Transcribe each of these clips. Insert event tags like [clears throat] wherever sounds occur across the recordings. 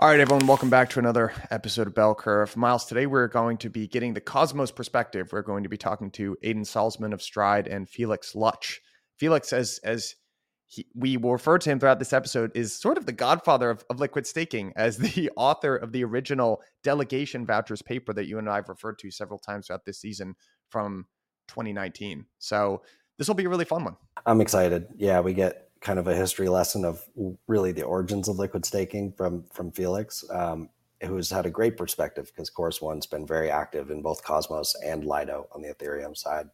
All right, everyone, welcome back to another episode of Bell Curve. Myles, today we're going to be getting the Cosmos perspective. We're going to be talking to Aidan Salzman of Stride and Felix Lutsch. Felix, as as he, we will refer to him throughout this episode, is sort of the godfather of, of liquid staking, as the [laughs] author of the original delegation vouchers paper that you and I have referred to several times throughout this season from 2019. So this will be a really fun one. I'm excited. Yeah, we get kind of a history lesson of really the origins of liquid staking from from Felix, um, who's had a great perspective because Chorus One's been very active in both Cosmos and Lido on the Ethereum side,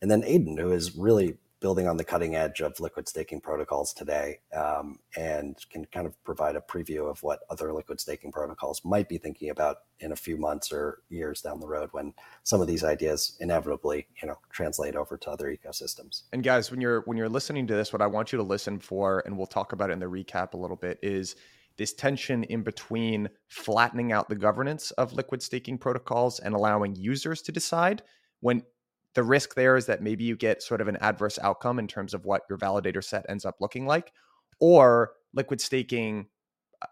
and then Aidan, who is really building on the cutting edge of liquid staking protocols today um, and can kind of provide a preview of what other liquid staking protocols might be thinking about in a few months or years down the road when some of these ideas inevitably you know translate over to other ecosystems. And guys when you're when you're listening to this what i want you to listen for and we'll talk about it in the recap a little bit is this tension in between flattening out the governance of liquid staking protocols and allowing users to decide when the risk there is that maybe you get sort of an adverse outcome in terms of what your validator set ends up looking like, or liquid staking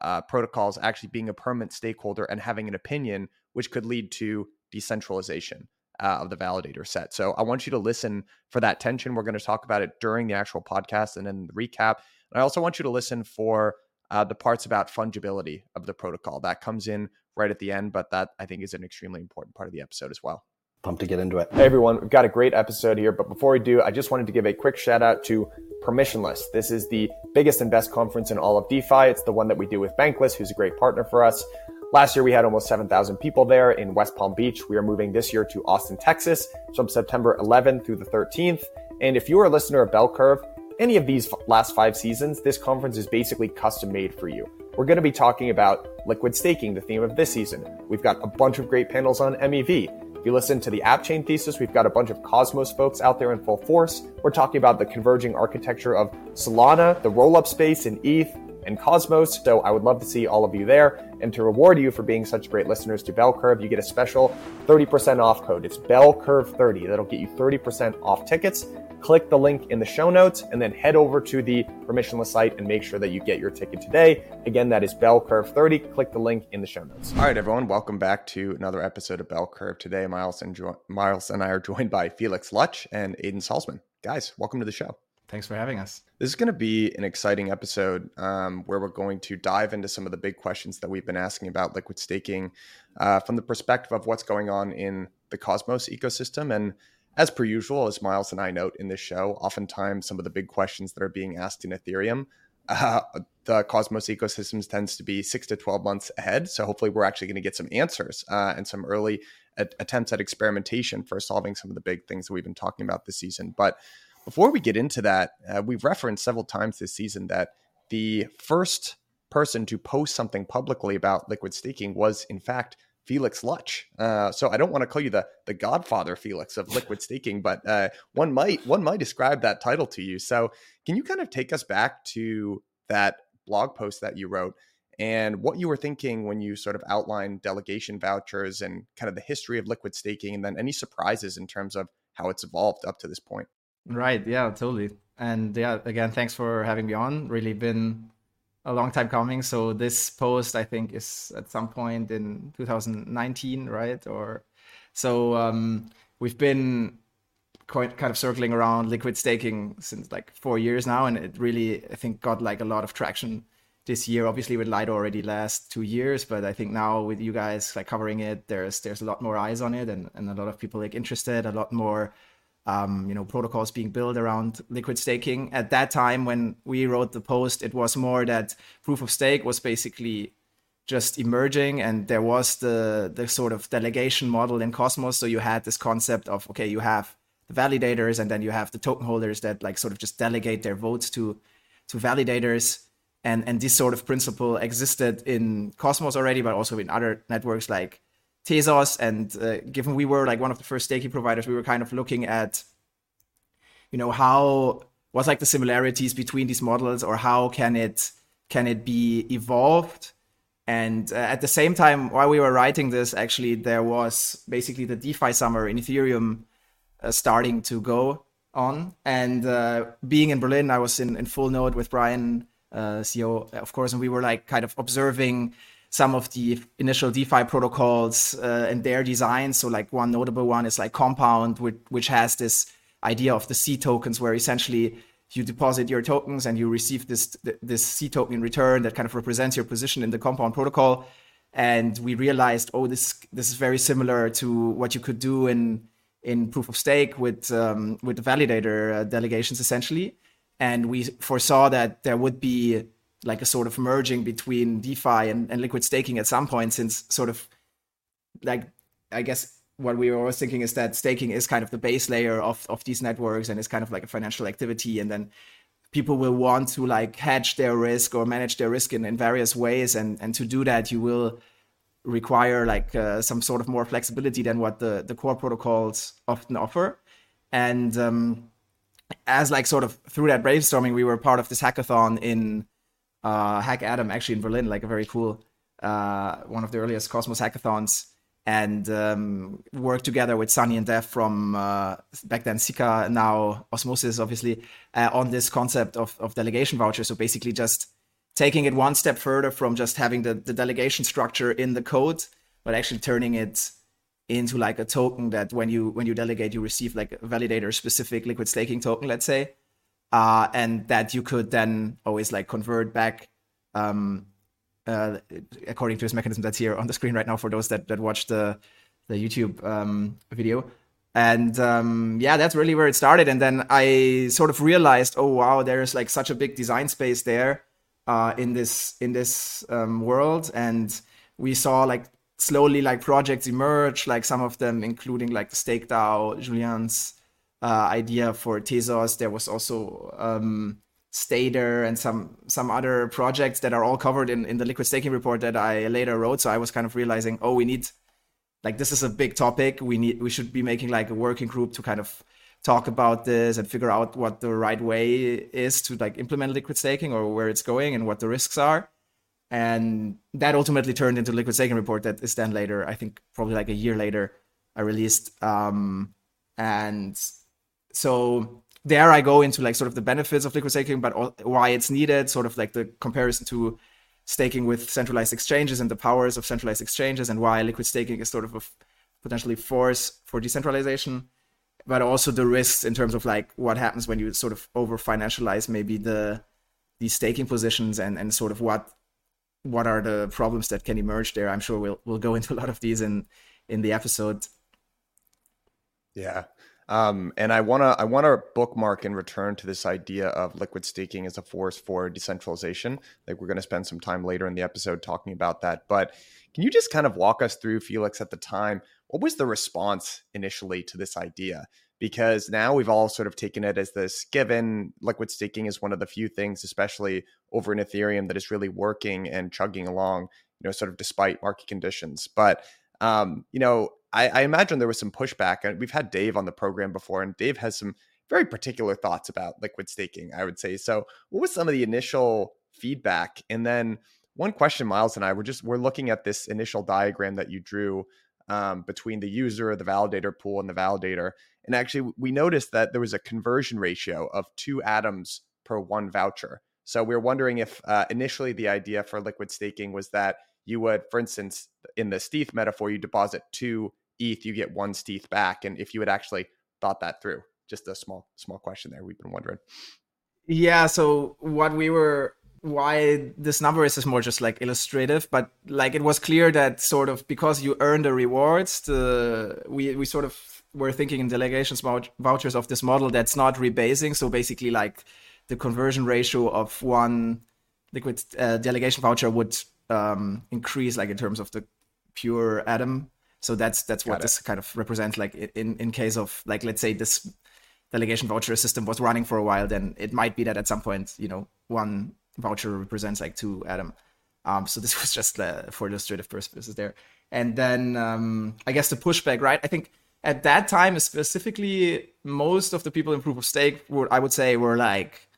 uh, protocols actually being a permanent stakeholder and having an opinion, which could lead to decentralization uh, of the validator set. So I want you to listen for that tension. We're going to talk about it during the actual podcast and then the recap. And I also want you to listen for uh, the parts about fungibility of the protocol that comes in right at the end, but that I think is an extremely important part of the episode as well pumped to get into it. Hey everyone, we've got a great episode here, but before we do, I just wanted to give a quick shout out to Permissionless. This is the biggest and best conference in all of DeFi. It's the one that we do with Bankless, who's a great partner for us. Last year we had almost 7,000 people there in West Palm Beach. We are moving this year to Austin, Texas from September 11th through the 13th. And if you are a listener of Bell Curve, any of these last five seasons, this conference is basically custom made for you. We're going to be talking about liquid staking, the theme of this season. We've got a bunch of great panels on MEV. If you listen to the app chain thesis, we've got a bunch of Cosmos folks out there in full force. We're talking about the converging architecture of Solana, the roll up space in ETH, and Cosmos. So I would love to see all of you there. And to reward you for being such great listeners to Bell Curve, you get a special 30% off code. It's Bell Curve 30. That'll get you 30% off tickets click the link in the show notes and then head over to the permissionless site and make sure that you get your ticket today. Again, that is Bell Curve 30. Click the link in the show notes. All right, everyone, welcome back to another episode of Bell Curve. Today, Myles and jo- Myles and I are joined by Felix Lutsch and Aidan Salzman. Guys, welcome to the show. Thanks for having us. This is going to be an exciting episode um, where we're going to dive into some of the big questions that we've been asking about liquid staking uh, from the perspective of what's going on in the Cosmos ecosystem and as per usual, as Myles and I note in this show, oftentimes some of the big questions that are being asked in Ethereum, uh, the Cosmos ecosystems tends to be six to 12 months ahead. So hopefully we're actually going to get some answers uh, and some early attempts at experimentation for solving some of the big things that we've been talking about this season. But before we get into that, uh, we've referenced several times this season that the first person to post something publicly about liquid staking was, in fact, Felix Lutsch. Uh, so I don't want to call you the the Godfather Felix of [laughs] liquid staking, but uh, one might one might describe that title to you. So can you kind of take us back to that blog post that you wrote and what you were thinking when you sort of outlined delegation vouchers and kind of the history of liquid staking, and then any surprises in terms of how it's evolved up to this point? Right. Yeah. Totally. And yeah, again, thanks for having me on. Really been a long time coming. So this post, I think, is at some point in 2019, right? Or so um, we've been quite kind of circling around liquid staking since like four years now, and it really, I think, got like a lot of traction this year. Obviously, with Lido already last two years, but I think now with you guys like covering it, there's there's a lot more eyes on it, and and a lot of people like interested, a lot more um, you know protocols being built around liquid staking. At that time, when we wrote the post, it was more that proof of stake was basically just emerging, and there was the the sort of delegation model in Cosmos. So you had this concept of okay, you have the validators, and then you have the token holders that like sort of just delegate their votes to to validators. And, and this sort of principle existed in Cosmos already, but also in other networks like Tezos, and uh, given we were like one of the first staking providers, we were kind of looking at, you know, how what's like the similarities between these models, or how can it can it be evolved? And uh, at the same time, while we were writing this, actually, there was basically the DeFi summer in Ethereum uh, starting to go on. And uh, being in Berlin, I was in, in full node with Brian, uh, CEO, of Chorus, and we were like kind of observing some of the initial DeFi protocols uh, and their designs. So, like one notable one is like Compound, which, which has this idea of the C tokens, where essentially you deposit your tokens and you receive this this C token in return that kind of represents your position in the Compound protocol. And we realized, oh, this this is very similar to what you could do in in proof of stake with um, with the validator uh, delegations essentially. And we foresaw that there would be like a sort of merging between DeFi and, and liquid staking at some point, since sort of like I guess what we were always thinking is that staking is kind of the base layer of of these networks and it's kind of like a financial activity. And then people will want to like hedge their risk or manage their risk in, in various ways. And and to do that you will require like uh, some sort of more flexibility than what the the core protocols often offer. And um, as like sort of through that brainstorming we were part of this hackathon in uh, HackAtom actually in berlin like a very cool uh, one of the earliest cosmos hackathons and um, work together with Sunny and Dev from uh, back then Sikka, now Osmosis, obviously, uh, on this concept of, of delegation voucher. So basically, just taking it one step further from just having the, the delegation structure in the code, but actually turning it into like a token that when you when you delegate, you receive like a validator specific liquid staking token, let's say, uh, and that you could then always like convert back um, uh, according to this mechanism that's here on the screen right now for those that that watch the the YouTube um, video. And um, yeah, that's really where it started. And then I sort of realized, oh wow, there's like such a big design space there uh, in this in this um, world. And we saw like slowly like projects emerge, like some of them including like the Stake DAO, Julian's uh, idea for Tezos. There was also um, Stader and some some other projects that are all covered in, in the liquid staking report that I later wrote. So I was kind of realizing, oh, we need like this is a big topic. We need we should be making like a working group to kind of talk about this and figure out what the right way is to like implement liquid staking or where it's going and what the risks are. And that ultimately turned into liquid staking report that is then later, I think probably like a year later, I released. Um, and so there I go into like sort of the benefits of liquid staking, but why it's needed, sort of like the comparison to staking with centralized exchanges and the powers of centralized exchanges, and why liquid staking is sort of a potentially force for decentralization, but also the risks in terms of like what happens when you sort of over financialize maybe the these staking positions and and sort of what what are the problems that can emerge there. I'm sure we'll we'll go into a lot of these in in the episode. Yeah. Um, and I wanna I wanna bookmark and return to this idea of liquid staking as a force for decentralization. Like we're gonna spend some time later in the episode talking about that. But can you just kind of walk us through, Felix, at the time, what was the response initially to this idea? Because now we've all sort of taken it as this given liquid staking is one of the few things, especially over in Ethereum, that is really working and chugging along, you know, sort of despite market conditions. But um, you know, I, I imagine there was some pushback, and we've had Dave on the program before, and Dave has some very particular thoughts about liquid staking. I would say so. What was some of the initial feedback, and then one question Myles and I were just we're looking at this initial diagram that you drew um, between the user, the validator pool, and the validator. And actually, we noticed that there was a conversion ratio of two atoms per one voucher. So we are wondering if uh, initially the idea for liquid staking was that you would, for instance, in the Steth metaphor, you deposit two ETH, you get one Steth back. And if you had actually thought that through, just a small, small question there. We've been wondering. Yeah. So what we were, why this number is is more just like illustrative, but like it was clear that sort of because you earn the rewards, the we we sort of were thinking in delegations vouchers of this model that's not rebasing. So basically, like the conversion ratio of one liquid uh, delegation voucher would um, increase, like in terms of the pure atom so that's that's what this kind of represents. Like in in case of like let's say this delegation voucher system was running for a while, then it might be that at some point you know one voucher represents like two atom. Um, so [laughs] this was just uh, for illustrative purposes there. and then um, I guess the pushback, right? I think at that time specifically, most of the people in proof of stake would I would say were like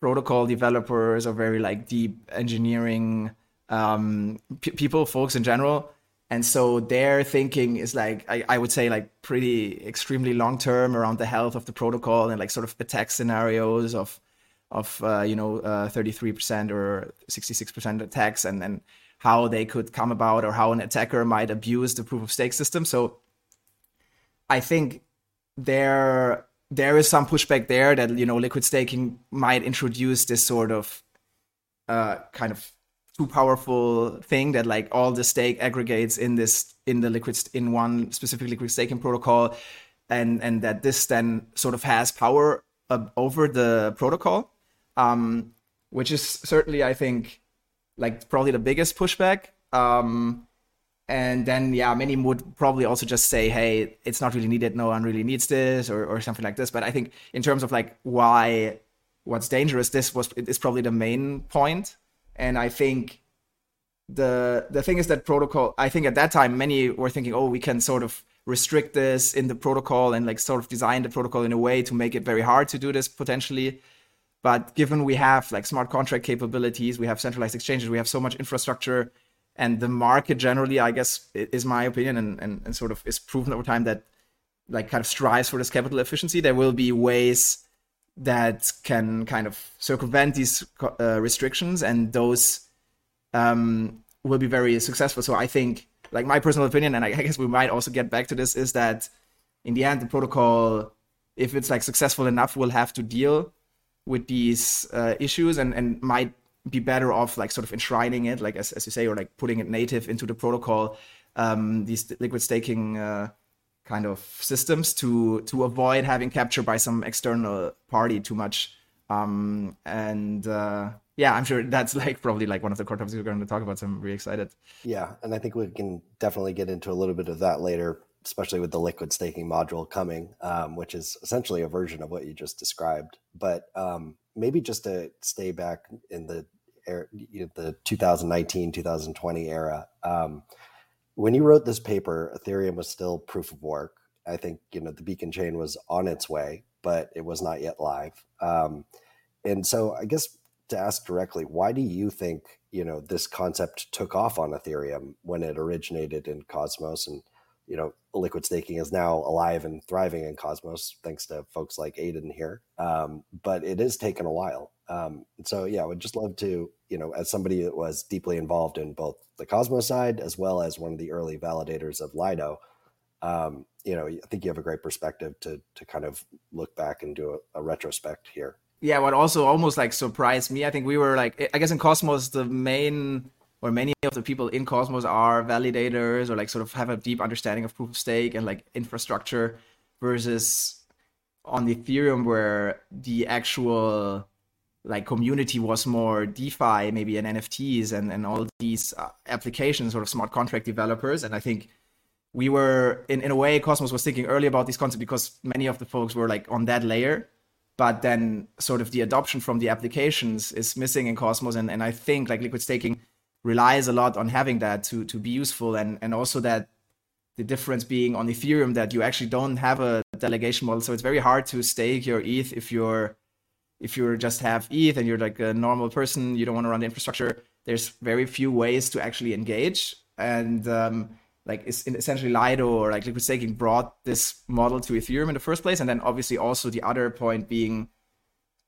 protocol developers or very like deep engineering um, p- people, folks in general. And so their thinking is like I, I would say like pretty extremely long term around the health of the protocol and like sort of attack scenarios of of uh, you know uh, 33% or 66% attacks and then how they could come about or how an attacker might abuse the proof of stake system. So I think there there is some pushback there that you know liquid staking might introduce this sort of uh, kind of too powerful thing that like all the stake aggregates in this in the liquid in one specific liquid staking protocol and and that this then sort of has power uh, over the protocol um, which is certainly i think like probably the biggest pushback. Um, and then yeah many would probably also just say hey it's not really needed no one really needs this or, or something like this. But i think in terms of like why what's dangerous this was is probably the main point and I think the the thing is that protocol. I think at that time many were thinking, oh, we can sort of restrict this in the protocol and like sort of design the protocol in a way to make it very hard to do this potentially. But given we have like smart contract capabilities, we have centralized exchanges, we have so much infrastructure, and the market generally, I guess, is my opinion, and, and, and sort of is proven over time that like kind of strives for this capital efficiency. There will be ways that can kind of circumvent these uh, restrictions, and those um, will be very successful. So I think, like my personal opinion, and I guess we might also get back to this, is that in the end, the protocol, if it's like successful enough, will have to deal with these uh, issues and and might be better off like sort of enshrining it, like as, as you say, or like putting it native into the protocol. Um, these liquid staking uh, kind of systems to to avoid having captured by some external party too much. Um, and uh, yeah, I'm sure that's [laughs] like probably like one of the core topics we're going to talk about. So I'm really excited. Yeah, and I think we can definitely get into a little bit of that later, especially with the liquid staking module coming, um, which is essentially a version of what you just described. But um, maybe just to stay back in the you know, the 2019 2020 era. Um, when you wrote this paper, Ethereum was still proof of work. I think you know the beacon chain was on its way, but it was not yet live. Um, and so, I guess to ask directly, why do you think you know this concept took off on Ethereum when it originated in Cosmos, and you know liquid staking is now alive and thriving in Cosmos thanks to folks like Aidan here. Um, but it has taken a while. Um, so yeah, I would just love to, you know, as somebody that was deeply involved in both the Cosmos side as well as one of the early validators of Lido, um, you know, I think you have a great perspective to to kind of look back and do a, a retrospect here. Yeah, what also almost like surprised me, I think we were like, I guess in Cosmos, the main or many of the people in Cosmos are validators or like sort of have a deep understanding of proof of stake and like infrastructure versus on the Ethereum where the actual like community was more DeFi, maybe and NFTs and, and all these uh, applications, sort of smart contract developers. And I think we were in, in a way Cosmos was thinking early about this concept because many of the folks were like on that layer. But then sort of the adoption from the applications is missing in Cosmos. And, and I think like liquid staking relies a lot on having that to to be useful and and also that the difference being on Ethereum that you actually don't have a delegation model. So it's very hard to stake your ETH if you're if you're just have ETH and you're like a normal person, you don't want to run the infrastructure. There's very few ways to actually engage, and um, like essentially Lido or like liquid staking brought this model to Ethereum in the first place, and then obviously also the other point being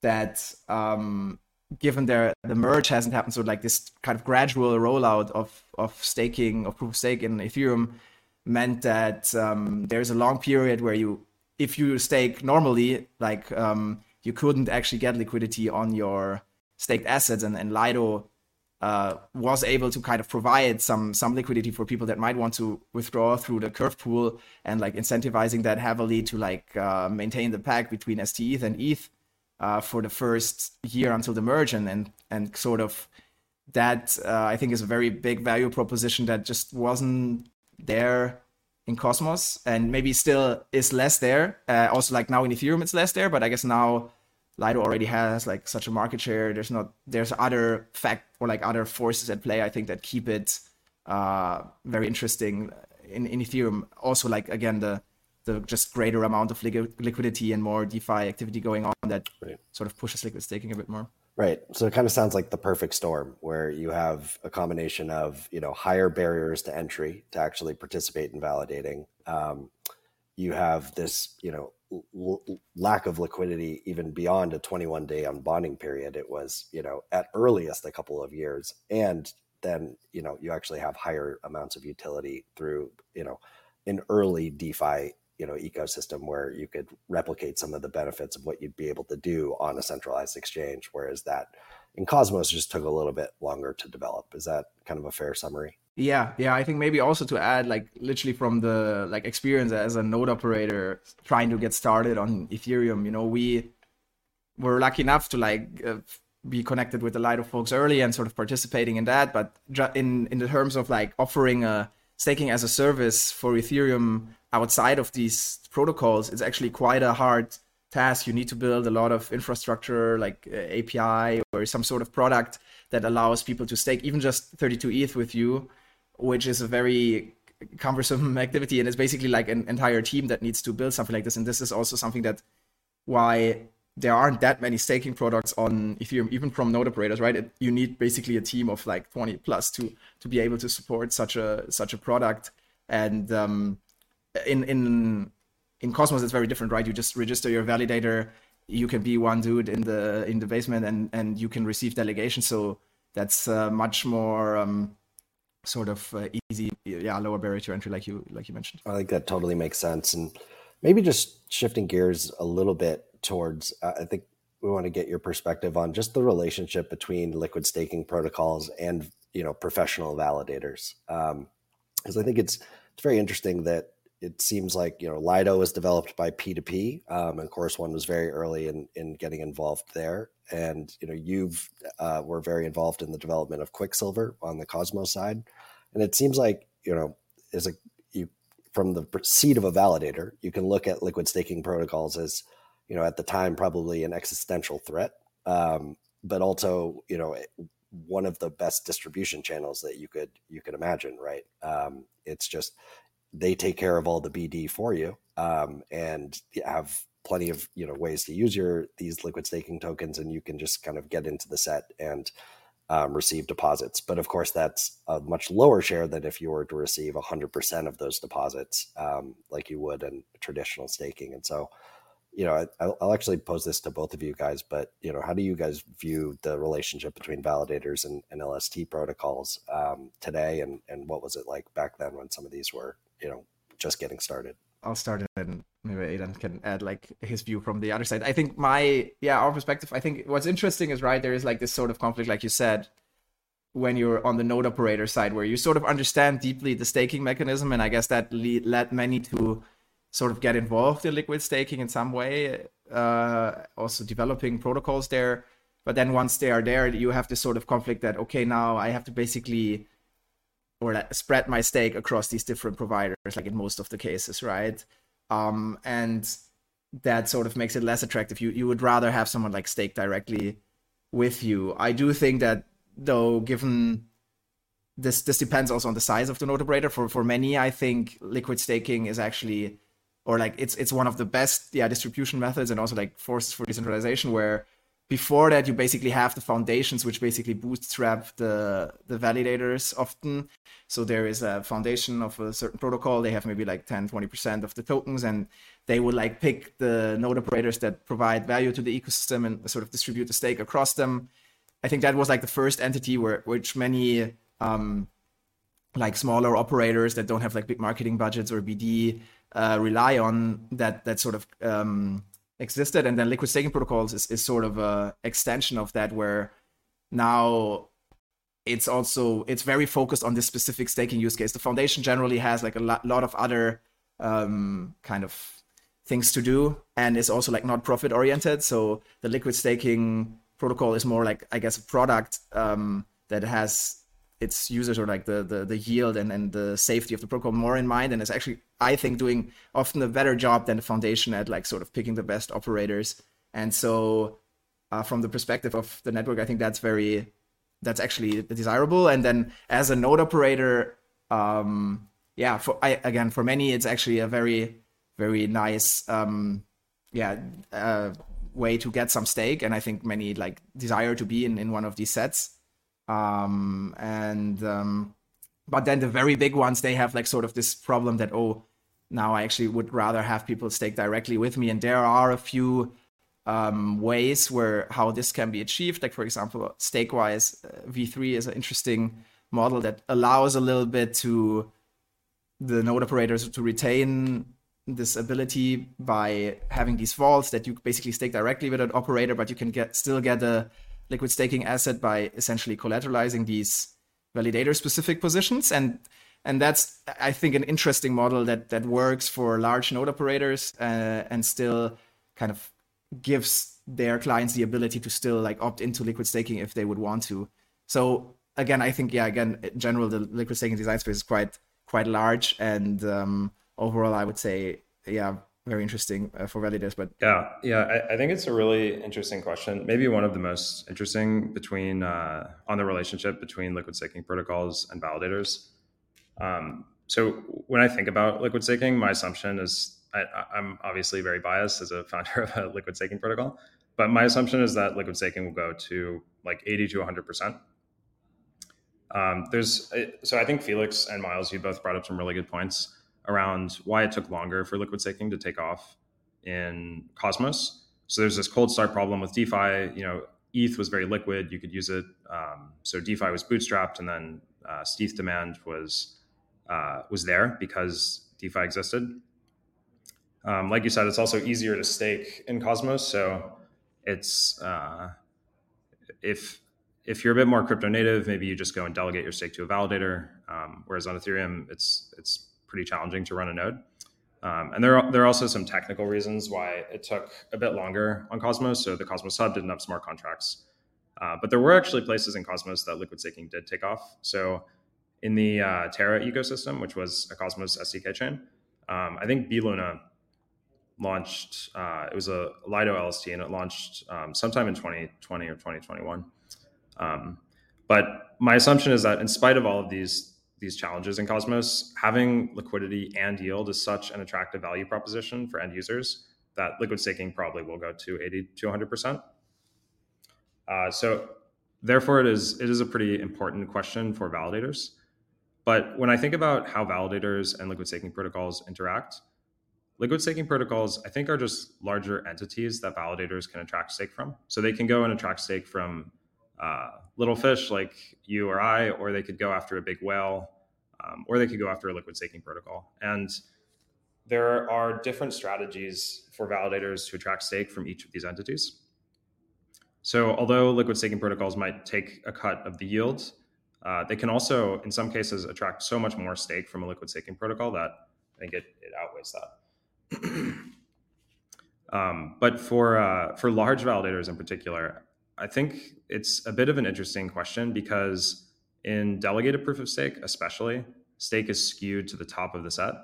that um, given their the merge hasn't happened, so like this kind of gradual rollout of of staking of proof of stake in Ethereum meant that um, there's a long period where you if you stake normally like um, you couldn't actually get liquidity on your staked assets, and, and Lido uh, was able to kind of provide some some liquidity for people that might want to withdraw through the curve pool and like incentivizing that heavily to like uh, maintain the pack between STETH and ETH uh, for the first year until the merge and and, sort of that uh, I think is a very big value proposition that just wasn't there in Cosmos and maybe still is less there. Uh, also, like now in Ethereum, it's less there, but I guess now Lido already has like such a market share. There's not there's other fact or like other forces at play. I think that keep it uh, very interesting in, in Ethereum. Also, like again, the the just greater amount of liquidity and more DeFi activity going on that right. sort of pushes liquid staking a bit more. Right. So it kind of sounds like the perfect storm where you have a combination of, you know, higher barriers to entry to actually participate in validating. Um, you have this, you know, l- lack of liquidity even beyond a 21 day unbonding period. It was, you know, at earliest a couple of years. And then, you know, you actually have higher amounts of utility through, you know, an early DeFi you know ecosystem where you could replicate some of the benefits of what you'd be able to do on a centralized exchange whereas that in cosmos just took a little bit longer to develop. Is that kind of a fair summary? Yeah yeah i think maybe also to add like literally from the like experience as a node operator trying to get started on ethereum you know we were lucky enough to like uh, be connected with the of folks early and sort of participating in that but in in the terms of like offering a staking as a service for ethereum outside of these protocols, it's actually quite a hard task. You need to build a lot of infrastructure, like uh, API or some sort of product that allows people to stake even just 32 ETH with you, which is a very cumbersome [laughs] activity. And it's basically like an entire team that needs to build something like this. And this is also something that why there aren't that many staking products on Ethereum, even from node operators, right? It, you need basically a team of like 20 plus to to be able to support such a such a product. And um, in in in Cosmos it's very different, right? You just register your validator. You can be one dude in the in the basement, and and you can receive delegation. So that's uh, much more um, sort of uh, easy, yeah, lower barrier to entry, like you like you mentioned. I think that totally makes sense, and maybe just shifting gears a little bit towards. Uh, I think we want to get your perspective on just the relationship between liquid staking protocols and you know professional validators, because um, I think it's it's very interesting that it seems like you know Lido was developed by P2P, um, and Chorus One was very early in in getting involved there. And you know you've uh, were very involved in the development of Quicksilver on the Cosmos side, and it seems like you know as a you from the seat of a validator, you can look at liquid staking protocols as you know at the time probably an existential threat, um, but also you know one of the best distribution channels that you could you could imagine. Right? Um, it's just they take care of all the BD for you um, and have plenty of you know ways to use your these liquid staking tokens, and you can just kind of get into the set and um, receive deposits. But of course, that's a much lower share than if you were to receive 100% of those deposits, um, like you would in traditional staking. And so, you know, I, will actually pose this to both of you guys. But you know, how do you guys view the relationship between validators and, and LST protocols um, today, and and what was it like back then when some of these were you know just getting started. I'll start it and maybe Aidan can add like his view from the other side. I think my yeah, our perspective, I think what's interesting is right, there is like this sort of conflict, like you said, when you're on the node operator side, where you sort of understand deeply the staking mechanism, and I guess that lead, led many to sort of get involved in liquid staking in some way, uh, also developing protocols there. But then once they are there, you have this sort of conflict that okay, now I have to basically or like spread my stake across these different providers, like in most of the cases, right? Um, and that sort of makes it less attractive. You you would rather have someone like stake directly with you. I do think that though, given this this depends also on the size of the node operator. For for many, I think liquid staking is actually or like it's it's one of the best yeah distribution methods and also like forces for decentralization where before that you basically have the foundations which basically bootstrap the the validators often. So there is a foundation of a certain protocol. They have maybe like 10 20% of the tokens and they would like pick the node operators that provide value to the ecosystem and sort of distribute the stake across them. I think that was like the first entity where which many um like smaller operators that don't have like big marketing budgets or bd uh, rely on that that sort of um existed. And then liquid staking protocols is, is sort of a extension of that where now it's also it's very focused on this specific staking use case. The foundation generally has like a lot, lot of other um, kind of things to do and is also like not profit oriented so the liquid staking protocol is more like i guess a product um, that has its users or like the, the the yield and, and the safety of the protocol more in mind and is actually i think doing often a better job than the foundation at like sort of picking the best operators. And so uh, from the perspective of the network i think that's very that's actually desirable. And then as a node operator um, yeah, for I, again for many it's actually a very very nice um, yeah uh, way to get some stake, and I think many like desire to be in in one of these sets. Um, and um, but then the very big ones they have like sort of this problem that oh now I actually would rather have people stake directly with me, and there are a few um, ways where how this can be achieved. Like for example, Stakewise uh, V3 is an interesting model that allows a little bit to the node operators to retain this ability by having these vaults that you basically stake directly with an operator, but you can get still get a liquid staking asset by essentially collateralizing these validator specific positions and and that's I think an interesting model that that works for large node operators uh, and still kind of gives their clients the ability to still like opt into liquid staking if they would want to. So again, I think yeah, again, in general, the liquid staking design space is quite quite large, and um, overall, I would say yeah, very interesting uh, for validators. But yeah, yeah, I, I, think it's a really interesting question. Maybe one of the most interesting between uh, on the relationship between liquid staking protocols and validators. Um, so when I think about liquid staking, my assumption is I, am obviously very biased as a founder [laughs] of a liquid staking protocol, but my assumption is that liquid staking will go to like 80 to 100 percent. Um, there's so I think Felix and Miles, you both brought up some really good points around why it took longer for liquid staking to take off in Cosmos. So there's this cold start problem with DeFi. You know, ETH was very liquid; you could use it. Um, so DeFi was bootstrapped, and then uh, ETH demand was uh, was there because DeFi existed. Um, like you said, it's also easier to stake in Cosmos. So it's uh, if if you're a bit more crypto native, maybe you just go and delegate your stake to a validator. Um, whereas on Ethereum, it's it's pretty challenging to run a node. Um, and there are, there are also some technical reasons why it took a bit longer on Cosmos. So the Cosmos Hub didn't have smart contracts, uh, but there were actually places in Cosmos that liquid staking did take off. So in the uh, Terra ecosystem, which was a Cosmos SDK chain, um, I think Luna launched. Uh, it was a Lido LST, and it launched um, sometime in 2020 or 2021. Um, but my assumption is that in spite of all of these these challenges in Cosmos, having liquidity and yield is such an attractive value proposition for end users that liquid staking probably will go to 80 to 100 percent. Uh, so therefore, it is it is a pretty important question for validators. But when I think about how validators and liquid staking protocols interact, liquid staking protocols, I think, are just larger entities that validators can attract stake from. So they can go and attract stake from uh, little fish like you or I, or they could go after a big whale, um, or they could go after a liquid staking protocol. And there are different strategies for validators to attract stake from each of these entities. So although liquid staking protocols might take a cut of the yield, uh, they can also, in some cases, attract so much more stake from a liquid staking protocol that I think it, it outweighs that. [clears throat] um, but for uh, for large validators in particular, I think it's a bit of an interesting question because in delegated proof of stake, especially, stake is skewed to the top of the set.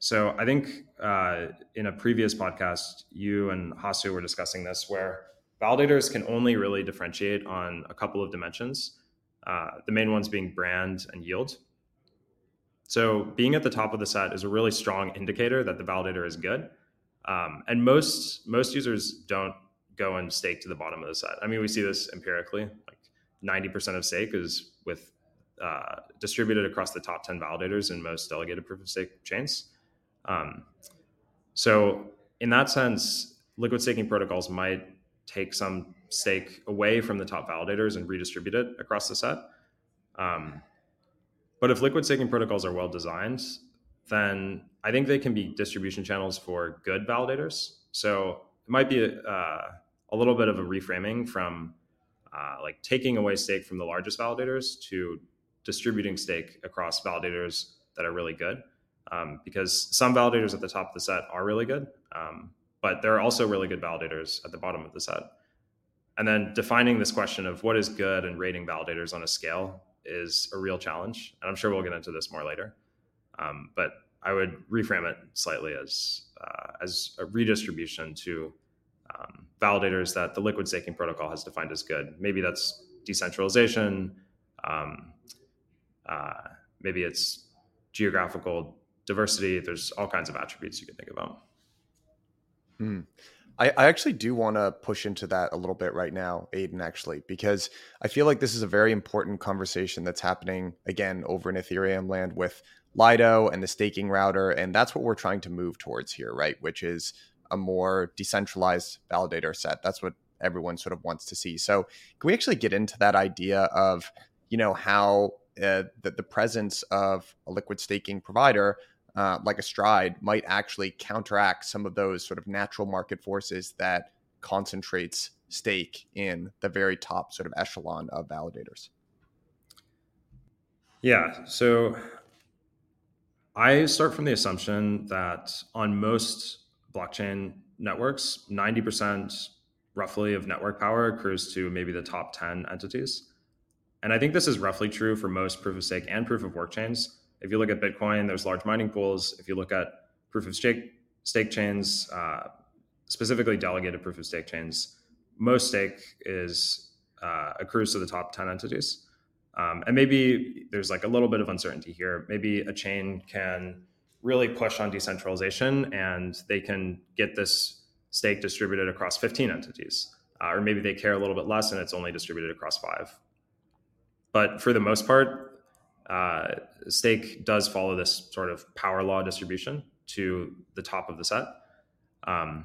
So I think uh, in a previous podcast, you and Hasu were discussing this, where validators can only really differentiate on a couple of dimensions. Uh, the main ones being brand and yield. So being at the top of the set is a really strong indicator that the validator is good. Um, and most most users don't go and stake to the bottom of the set. I mean, we see this empirically. Like 90% of stake is with uh, distributed across the top 10 validators in most delegated proof of stake chains. Um, so in that sense, liquid staking protocols might take some stake away from the top validators and redistribute it across the set. Um, but if liquid staking protocols are well designed, then I think they can be distribution channels for good validators. So it might be a, uh, a little bit of a reframing from uh, like taking away stake from the largest validators to distributing stake across validators that are really good. Um, because some validators at the top of the set are really good, um, but there are also really good validators at the bottom of the set. And then defining this question of what is good and rating validators on a scale is a real challenge, and I'm sure we'll get into this more later. Um, but I would reframe it slightly as uh, as a redistribution to um, validators that the liquid staking protocol has defined as good. Maybe that's decentralization, um, uh, maybe it's geographical diversity. There's all kinds of attributes you can think about. Mm. I, I actually do want to push into that a little bit right now, Aidan, actually, because I feel like this is a very important conversation that's happening again over in Ethereum land with Lido and the staking router. And that's what we're trying to move towards here, right? Which is a more decentralized validator set. That's what everyone sort of wants to see. So, can we actually get into that idea of, you know, how uh, the, the presence of a liquid staking provider uh, like a stride might actually counteract some of those sort of natural market forces that concentrates stake in the very top sort of echelon of validators. Yeah so i start from the assumption that on most blockchain networks 90% roughly of network power accrues to maybe the top 10 entities. And i think this is roughly true for most proof of stake and proof of work chains if you look at Bitcoin, there's large mining pools. If you look at proof of stake stake chains, uh, specifically delegated proof of stake chains, most stake is uh, accrues to the top 10 entities. Um, and maybe there's like a little bit of uncertainty here. Maybe a chain can really push on decentralization and they can get this stake distributed across 15 entities. Uh, or maybe they care a little bit less and it's only distributed across five. But for the most part, uh, stake does follow this sort of power law distribution to the top of the set. Um,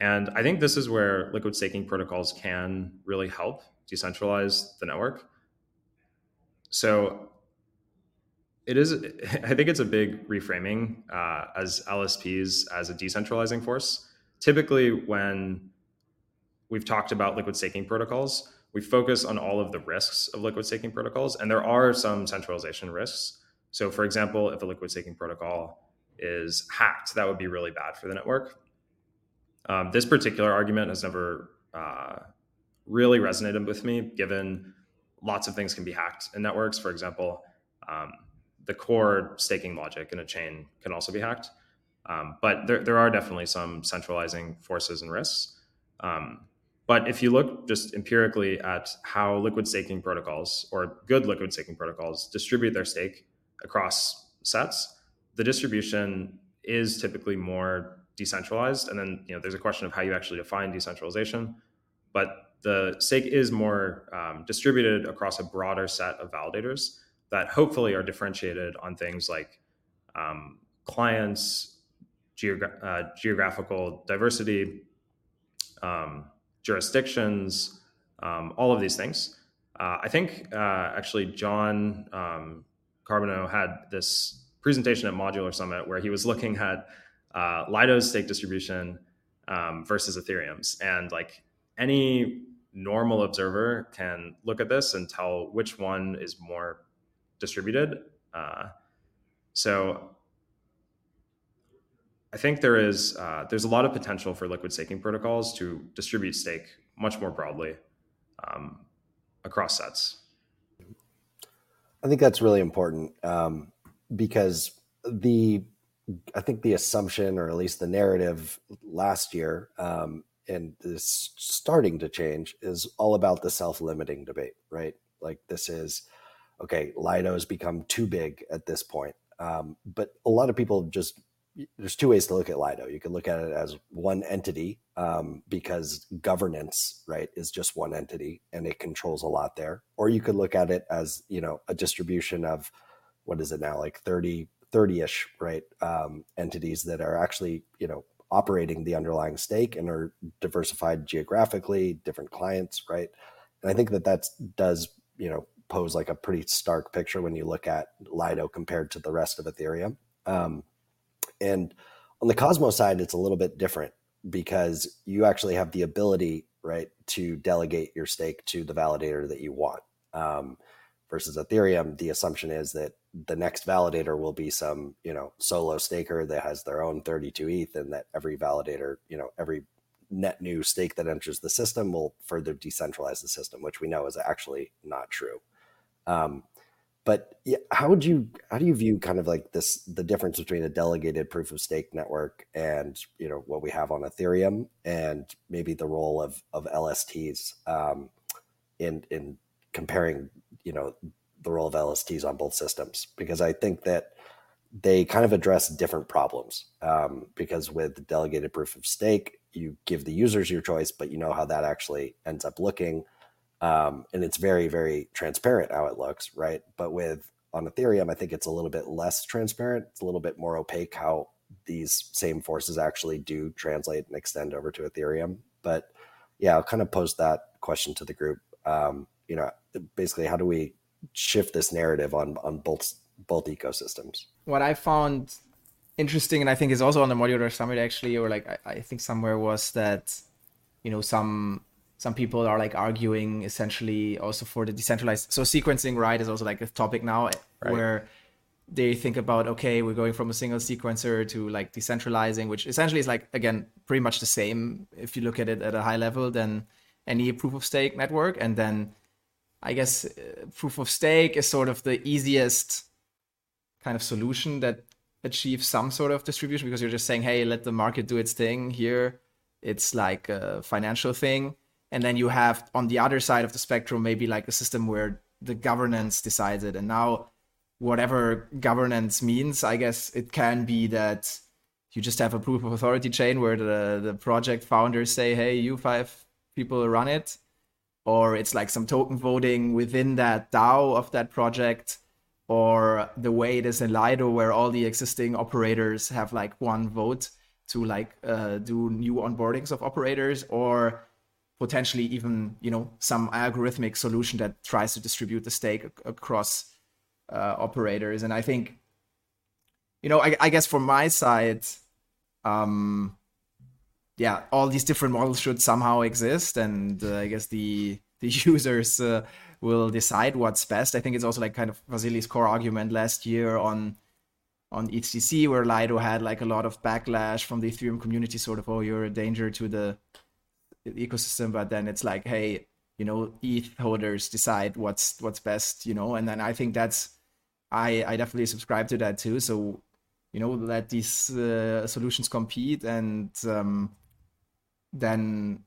and I think this is where liquid staking protocols can really help decentralize the network. So it is, [laughs] I think it's a big reframing uh, as LSPs as a decentralizing force. Typically, when we've talked about liquid staking protocols, we focus on all of the risks of liquid staking protocols, and there are some centralization risks. So, for example, if a liquid staking protocol is hacked, that would be really bad for the network. Um, this particular argument has never uh, really resonated with me, given lots of things can be hacked in networks. For example, um, the core staking logic in a chain can also be hacked. Um, but there, there are definitely some centralizing forces and risks. Um, but if you look just empirically at how liquid staking protocols or good liquid staking protocols distribute their stake across sets, the distribution is typically more decentralized. And then you know there's a question of how you actually define decentralization, but the stake is more um, distributed across a broader set of validators that hopefully are differentiated on things like um, clients, geogra- uh, geographical diversity. Um, jurisdictions, um, all of these things. Uh, I think uh, actually Jon um, Charbonneau had this presentation at Modular Summit where he was looking at uh, Lido's stake distribution um, versus Ethereum's, and like any normal observer can look at this and tell which one is more distributed. Uh, so I think there is uh, there's a lot of potential for liquid staking protocols to distribute stake much more broadly um, across sets. I think that's really important um, because the I think the assumption, or at least the narrative last year, um, and is starting to change, is all about the self-limiting debate, right? Like this is okay. Lido's become too big at this point, um, but a lot of people just there's two ways to look at Lido. You can look at it as one entity um, because governance, right, is just one entity and it controls a lot there. Or you could look at it as, you know, a distribution of what is it now, like 30, 30-ish, right, um, entities that are actually, you know, operating the underlying stake and are diversified geographically, different clients, right? And I think that that does, you know, pose like a pretty stark picture when you look at Lido compared to the rest of Ethereum. Um, and on the Cosmos side, it's a little bit different because you actually have the ability, right, to delegate your stake to the validator that you want. Um, versus Ethereum, the assumption is that the next validator will be some, you know, solo staker that has their own 32 ETH, and that every validator, you know, every net new stake that enters the system will further decentralize the system, which we know is actually not true. Um, but how would you how do you view kind of like this the difference between a delegated proof of stake network and you know what we have on Ethereum and maybe the role of of LSTs um, in in comparing you know the role of LSTs on both systems because I think that they kind of address different problems. Um, because with delegated proof of stake, you give the users your choice, but you know how that actually ends up looking. Um, and it's very, very transparent how it looks, right? But with on Ethereum, I think it's a little bit less transparent. It's a little bit more opaque how these same forces actually do translate and extend over to Ethereum. But yeah, I'll kind of pose that question to the group. Um, you know, basically, how do we shift this narrative on on both both ecosystems? What I found interesting, and I think is also on the modular summit actually, or like I, I think somewhere was that you know some some people are like arguing essentially also for the decentralized so sequencing right is also like a topic now right. where they think about okay we're going from a single sequencer to like decentralizing which essentially is like again pretty much the same. If you look at it at a high level than any proof of stake network and then i guess uh, proof of stake is sort of the easiest kind of solution that achieves some sort of distribution because you're just saying hey let the market do its thing here. It's like a financial thing and then you have on the other side of the spectrum maybe like a system where the governance decides it and now whatever governance means. I guess it can be that you just have a proof of authority chain where the, the project founders say, hey, you five people run it. Or it's like some token voting within that DAO of that project. Or the way it is in Lido, where all the existing operators have like one vote to like uh, do new onboardings of operators. Or potentially even, you know, some algorithmic solution that tries to distribute the stake across uh, operators. And I think, you know, I, I guess from my side, um, yeah, all these different models should somehow exist, and uh, I guess the the [laughs] users uh, will decide what's best. I think it's also like kind of Vasily's core argument last year on on EthCC, where Lido had like a lot of backlash from the Ethereum community, sort of, oh, you're a danger to the ecosystem. But then it's like, hey, you know, ETH holders decide what's what's best, you know, and then I think that's I I definitely subscribe to that too. So you know, let these uh, solutions compete, and um, then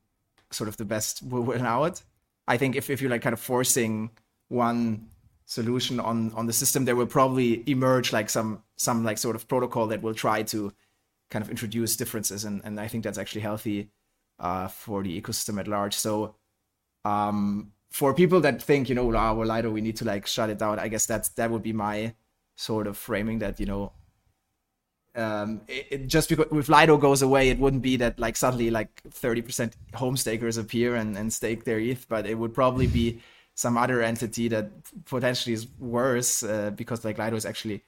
sort of the best will win out. I think if if you're like kind of forcing one solution on on the system, there will probably emerge like some some like sort of protocol that will try to kind of introduce differences, and and I think that's actually healthy uh, for the ecosystem at large. So um, for people that think, you know, oh, well, Lido, we need to like shut it down. I guess that's that would be my sort of framing that you know, um, it, it just because if Lido goes away, it wouldn't be that like suddenly like thirty percent home stakers appear and and stake their ETH, but it would probably be some other entity that potentially is worse uh, because like Lido is actually,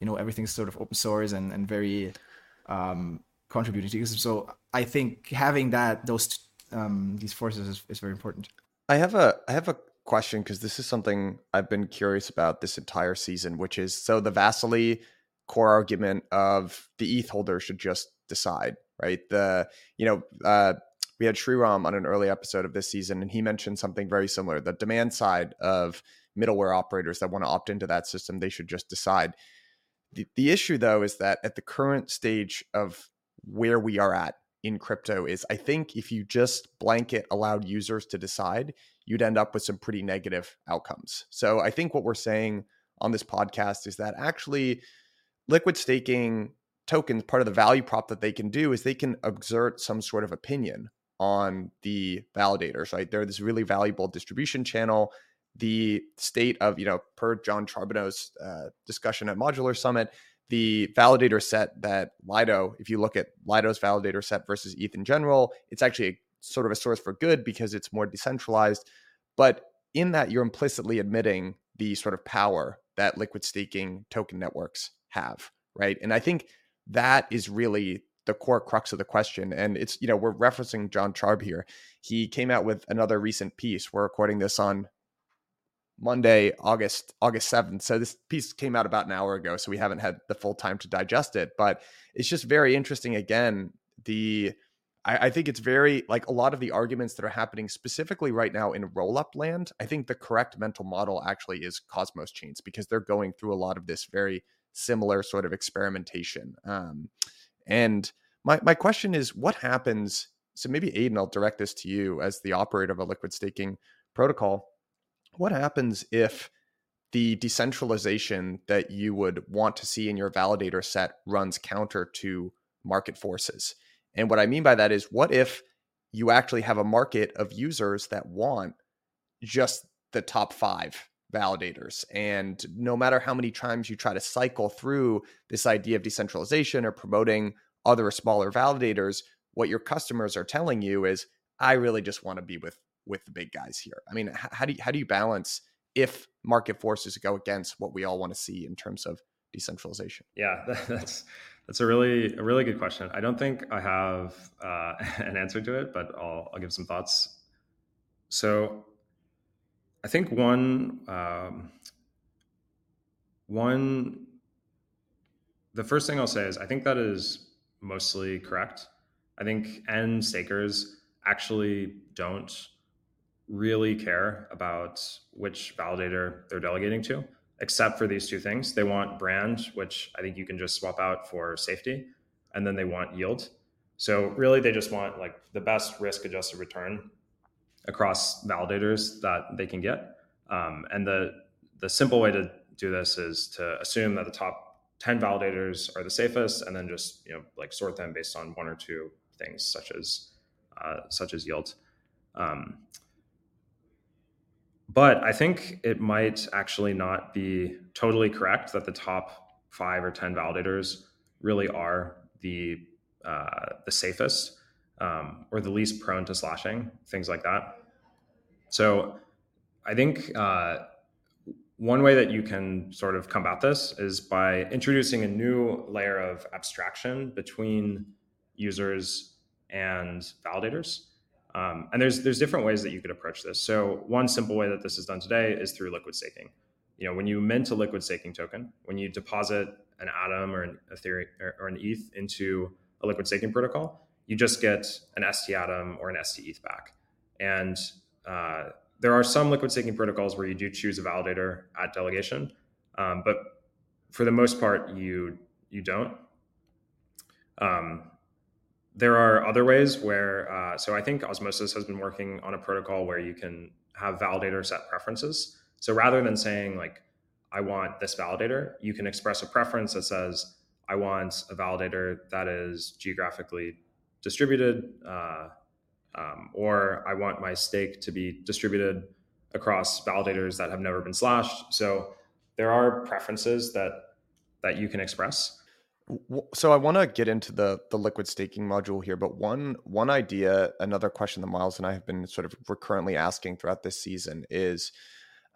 you know, everything's sort of open source and and very um, contributing to So I think having that those um, these forces is, is very important. I have a I have a question because this is something I've been curious about this entire season, which is so the Vasily core argument of the ETH holder should just decide, right? The you know uh, we had Sreeram on an early episode of this season, and he mentioned something very similar. The demand side of middleware operators that want to opt into that system, they should just decide. The, the issue though is that at the current stage of where we are at in crypto is I think if you just blanket allowed users to decide, you'd end up with some pretty negative outcomes. So I think what we're saying on this podcast is that actually liquid staking tokens, part of the value prop that they can do is they can exert some sort of opinion on the validators, right? They're this really valuable distribution channel. The state of, you know, per Jon Charbonneau's uh, discussion at Modular Summit, the validator set that Lido, if you look at Lido's validator set versus ETH in general, it's actually a, sort of a source for good because it's more decentralized. But in that, you're implicitly admitting the sort of power that liquid staking token networks have, right? And I think that is really the core crux of the question. And it's, you know, we're referencing Jon Charb here. He came out with another recent piece. We're recording this on Monday, August August seventh. So this piece came out about an hour ago, so we haven't had the full time to digest it. But it's just very interesting. Again, the I, I think it's very like a lot of the arguments that are happening specifically right now in roll up land. I think the correct mental model actually is Cosmos chains because they're going through a lot of this very similar sort of experimentation. Um, and my my question is, what happens? So maybe Aidan, I'll direct this to you as the operator of a liquid staking protocol what happens if the decentralization that you would want to see in your validator set runs counter to market forces. And what I mean by that is, what if you actually have a market of users that want just the top five validators? And no matter how many times you try to cycle through this idea of decentralization or promoting other smaller validators, what your customers are telling you is, I really just want to be with with the big guys here. I mean, how do you, how do you balance if market forces go against what we all want to see in terms of decentralization? Yeah, [laughs] that's that's a really a really good question. I don't think I have uh, [laughs] an answer to it, but I'll I'll give some thoughts. So, I think one um, one the first thing I'll say is I think that is mostly correct. I think end stakers actually don't really care about which validator they're delegating to, except for these two things. They want brand, which I think you can just swap out for safety, and then they want yield. So really, they just want like the best risk-adjusted return across validators that they can get. Um, and the the simple way to do this is to assume that the top 10 validators are the safest and then just you know like sort them based on one or two things such as uh, such as yield um, but I think it might actually not be totally correct that the top five or 10 validators really are the, uh, the safest um, or the least prone to slashing, things like that. So I think uh, one way that you can sort of combat this is by introducing a new layer of abstraction between users and validators. Um, and there's there's different ways that you could approach this. So one simple way that this is done today is through liquid staking. You know, when you mint a liquid staking token, when you deposit an Atom or an Ethereum or an ETH into a liquid staking protocol, you just get an ST Atom or an ST ETH back. And uh, there are some liquid staking protocols where you do choose a validator at delegation, um, but for the most part, you you don't. Um, there are other ways where, uh, so I think Osmosis has been working on a protocol where you can have validator set preferences. So rather than saying like, I want this validator, you can express a preference that says, I want a validator that is geographically distributed, uh, um, or I want my stake to be distributed across validators that have never been slashed. So there are preferences that that you can express. So I want to get into the the liquid staking module here, but one one idea, another question that Myles and I have been sort of recurrently asking throughout this season is,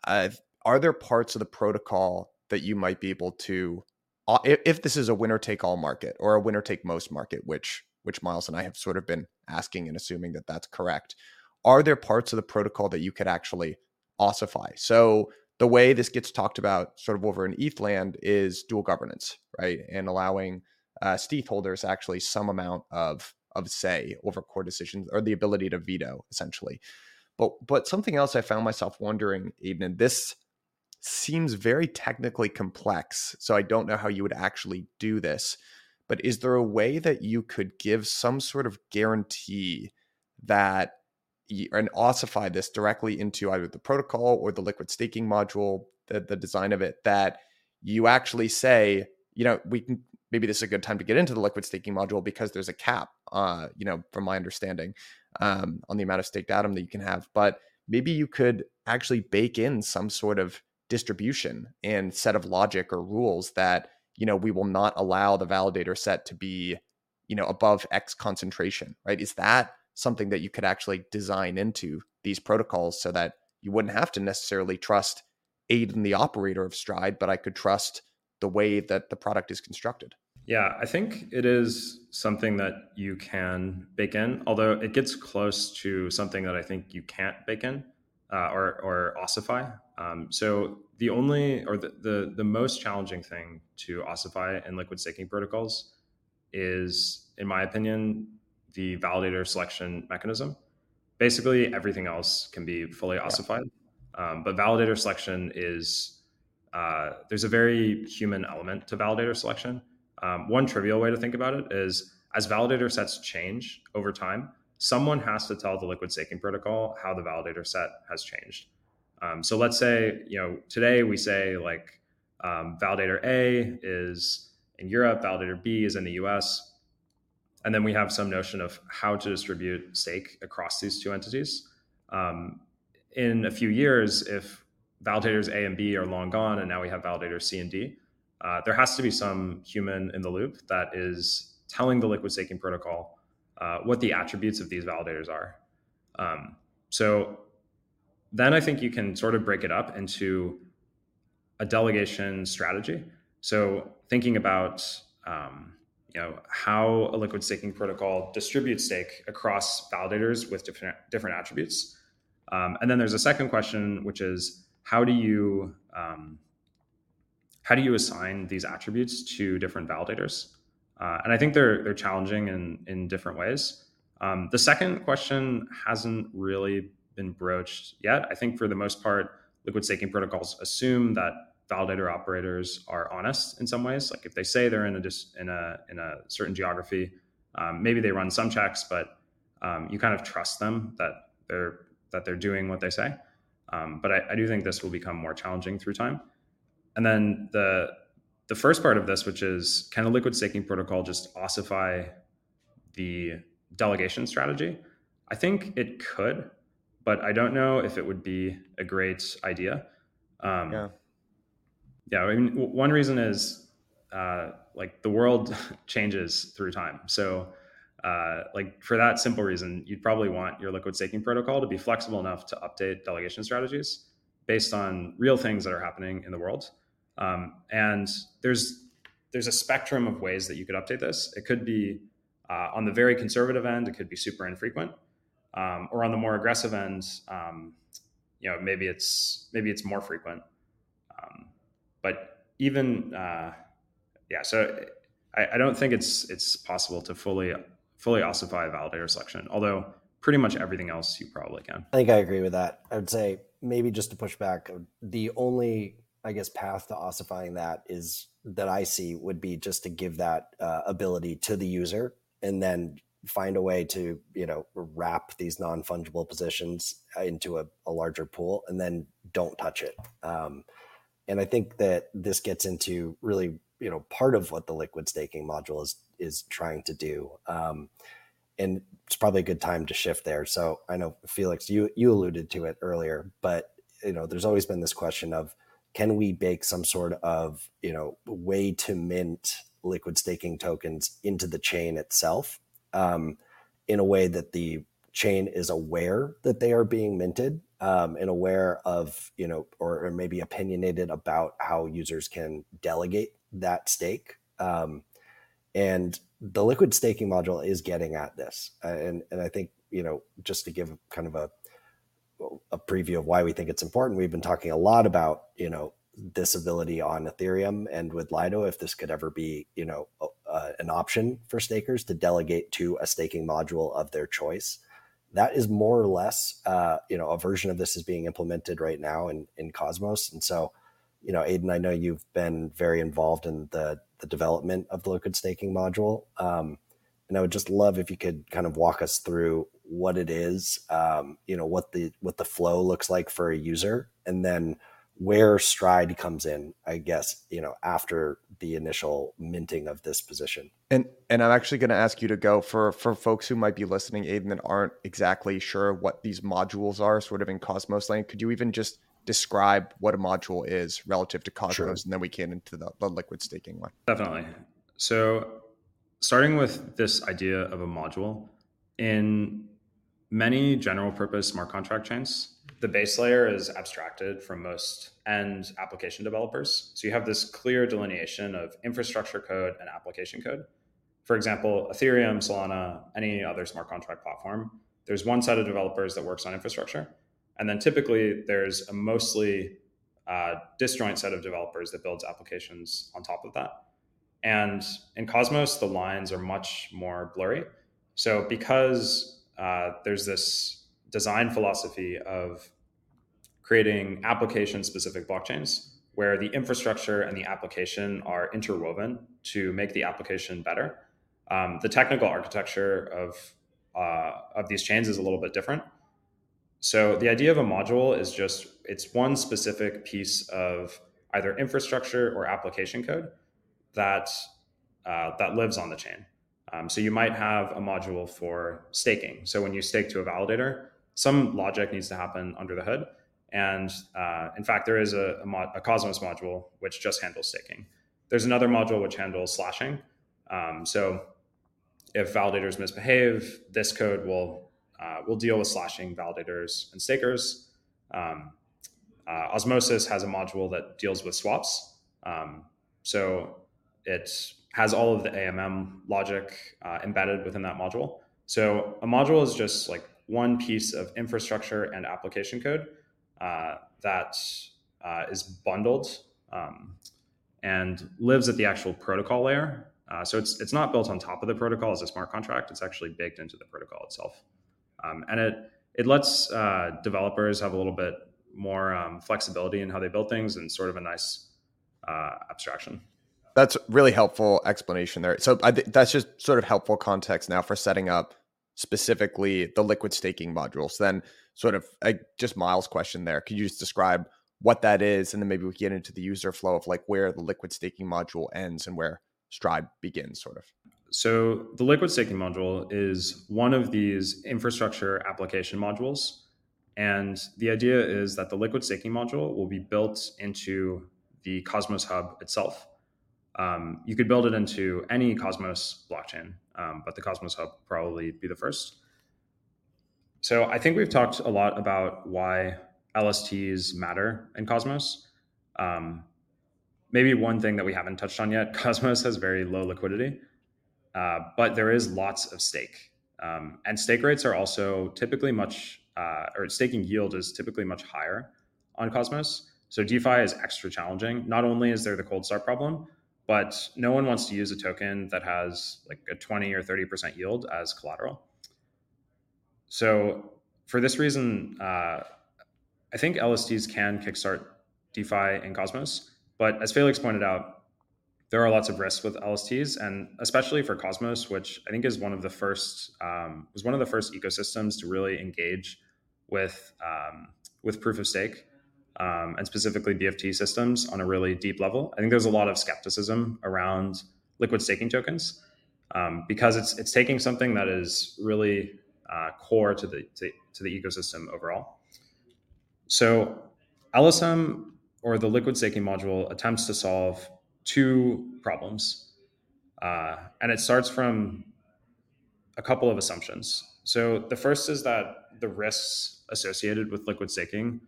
uh, are there parts of the protocol that you might be able to, uh, if, if this is a winner take all market or a winner take most market, which which Myles and I have sort of been asking and assuming that that's correct, are there parts of the protocol that you could actually ossify? So the way this gets talked about sort of over in ETH land is dual governance, right? And allowing uh, stETH holders actually some amount of of say over core decisions or the ability to veto essentially. But but something else I found myself wondering, Aidan, and this seems very technically complex. So I don't know how you would actually do this. But is there a way that you could give some sort of guarantee that and ossify this directly into either the protocol or the liquid staking module, the, the design of it, that you actually say, you know, we can maybe this is a good time to get into the liquid staking module because there's a cap, uh, you know, from my understanding, um, on the amount of staked atom that you can have. But maybe you could actually bake in some sort of distribution and set of logic or rules that, you know, we will not allow the validator set to be, you know, above X concentration, right? Is that something that you could actually design into these protocols so that you wouldn't have to necessarily trust Aidan the operator of Stride, but I could trust the way that the product is constructed. Yeah, I think it is something that you can bake in, although it gets close to something that I think you can't bake in uh, or, or ossify. Um, so the only or the, the, the most challenging thing to ossify in liquid staking protocols is, in my opinion, the validator selection mechanism. Basically, everything else can be fully ossified, yeah. um, but validator selection is uh, there's a very human element to validator selection. Um, one trivial way to think about it is as validator sets change over time, someone has to tell the liquid staking protocol how the validator set has changed. Um, so let's say, you know, today we say like um, validator A is in Europe, validator B is in the US. And then we have some notion of how to distribute stake across these two entities. Um, in a few years, if validators A and B are long gone and now we have validators C and D, uh, there has to be some human in the loop that is telling the liquid staking protocol uh, what the attributes of these validators are. Um, so then I think you can sort of break it up into a delegation strategy. So thinking about um, you know how a liquid staking protocol distributes stake across validators with different different attributes. Um, and then there's a second question, which is how do you um, how do you assign these attributes to different validators? Uh, and I think they're they're challenging in in different ways. Um, the second question hasn't really been broached yet. I think for the most part, liquid staking protocols assume that validator operators are honest in some ways. Like if they say they're in a dis, in a in a certain geography, um, maybe they run some checks, but um, you kind of trust them that they're that they're doing what they say. Um, but I, I, do think this will become more challenging through time. And then the the first part of this, which is can a liquid staking protocol just ossify the delegation strategy? I think it could, but I don't know if it would be a great idea. Um, yeah. Yeah. I mean, one reason is uh, like the world [laughs] changes through time. So, uh, like for that simple reason, you'd probably want your liquid staking protocol to be flexible enough to update delegation strategies based on real things that are happening in the world. Um, and there's there's a spectrum of ways that you could update this. It could be uh, on the very conservative end, it could be super infrequent, um, or on the more aggressive end, um, you know, maybe it's maybe it's more frequent. Um, but even uh, yeah, so I, I, don't think it's it's possible to fully fully ossify validator selection, although pretty much everything else you probably can. I think I agree with that. I would say maybe just to push back, the only I guess path to ossifying that is that I see would be just to give that uh, ability to the user and then find a way to you know wrap these non-fungible positions into a, a larger pool and then don't touch it um, and i think that this gets into really you know part of what the liquid staking module is is trying to do um, and it's probably a good time to shift there. So i know felix you you alluded to it earlier but you know there's always been this question of can we bake some sort of you know way to mint liquid staking tokens into the chain itself um, in a way that the chain is aware that they are being minted um, and aware of you know or, or, maybe opinionated about how users can delegate that stake um, and the liquid staking module is getting at this uh, and and i think you know just to give kind of a a preview of why we think it's important we've been talking a lot about you know this ability on Ethereum and with Lido, if this could ever be, you know, uh, an option for stakers to delegate to a staking module of their choice. That is more or less, uh, you know, a version of this is being implemented right now in, in Cosmos. And so, you know, Aidan, I know you've been very involved in the, the development of the liquid staking module. Um, and I would just love if you could kind of walk us through what it is, um, you know, what the, what the flow looks like for a user and then, where stride comes in i guess you know after the initial minting of this position. And and i'm actually going to ask you to go for for folks who might be listening aidan and aren't exactly sure what these modules are sort of in cosmos lane could you even just describe what a module is relative to cosmos sure. and then we can into the, the liquid staking one? Definitely. So starting with this idea of a module in many general purpose smart contract chains the base layer is abstracted from most end application developers. So you have this clear delineation of infrastructure code and application code. For example, Ethereum, Solana, any other smart contract platform, there's one set of developers that works on infrastructure. And then typically there's a mostly uh, disjoint set of developers that builds applications on top of that. And in Cosmos, the lines are much more blurry. So because uh, there's this design philosophy of creating application specific blockchains where the infrastructure and the application are interwoven to make the application better. Um, the technical architecture of uh, of these chains is a little bit different. so the idea of a module is just it's one specific piece of either infrastructure or application code that uh, that lives on the chain. Um, so you might have a module for staking. So when you stake to a validator, some logic needs to happen under the hood. And uh, in fact, there is a, a, mod, a, Cosmos module which just handles staking. There's another module which handles slashing. Um, so if validators misbehave, this code will uh, we'll deal with slashing validators and stakers. Um, uh, Osmosis has a module that deals with swaps. Um, so it has all of the AMM logic uh, embedded within that module. So a module is just like one piece of infrastructure and application code uh, that uh, is bundled um, and lives at the actual protocol layer. Uh, so it's it's not built on top of the protocol as a smart contract. It's actually baked into the protocol itself um, and it it lets uh, developers have a little bit more um, flexibility in how they build things and sort of a nice uh, abstraction. That's really helpful explanation there. So th- that's just sort of helpful context now for setting up specifically the liquid staking modules. Then, sort of uh, just Myles' question there. Could you just describe what that is, and then maybe we get into the user flow of like where the liquid staking module ends and where Stride begins, sort of. So the liquid staking module is one of these infrastructure application modules. And the idea is that the liquid staking module will be built into the Cosmos Hub itself. Um, you could build it into any Cosmos blockchain, um, but the Cosmos Hub probably be the first. So I think we've talked a lot about why LSTs matter in Cosmos. Um, maybe one thing that we haven't touched on yet [laughs] Cosmos has very low liquidity. Uh, but there is lots of stake. Um, and stake rates are also typically much, uh, or staking yield is typically much higher on Cosmos. So DeFi is extra challenging. Not only is there the cold start problem, but no one wants to use a token that has like a 20 or 30% yield as collateral. So for this reason, uh, I think LSTs can kickstart DeFi in Cosmos. But as Felix pointed out, there are lots of risks with LSTs, and especially for Cosmos, which I think is one of the first um, was one of the first ecosystems to really engage with um, with proof of stake um, and specifically BFT systems on a really deep level. I think there's a lot of skepticism around liquid staking tokens um, because it's it's taking something that is really uh, core to the to, to the ecosystem overall. So LSM or the liquid staking module attempts to solve two problems. Uh, and it starts from a couple of assumptions. So the first is that the risks associated with liquid staking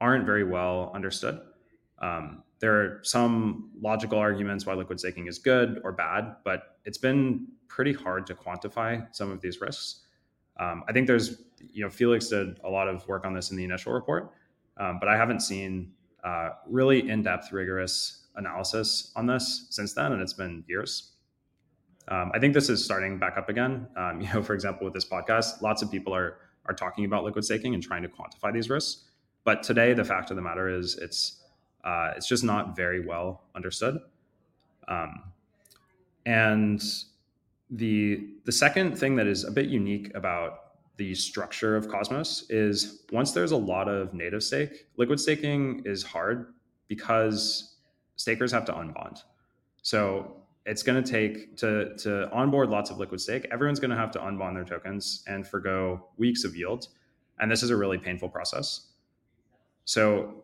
aren't very well understood. Um, there are some logical arguments why liquid staking is good or bad, but it's been pretty hard to quantify some of these risks. Um, I think there's, you know, Felix did a lot of work on this in the initial report, um, but I haven't seen uh, really in-depth, rigorous analysis on this since then, and it's been years. Um, I think this is starting back up again. Um, [laughs] you know, for example, with this podcast, lots of people are are talking about liquid staking and trying to quantify these risks. But today, the fact of the matter is, it's uh, it's just not very well understood. Um, and the the second thing that is a bit unique about the structure of Cosmos is once there's a lot of native stake, liquid staking is hard because stakers have to unbond. So it's going to take to to onboard lots of liquid stake. Everyone's going to have to unbond their tokens and forego weeks of yield, and this is a really painful process. So,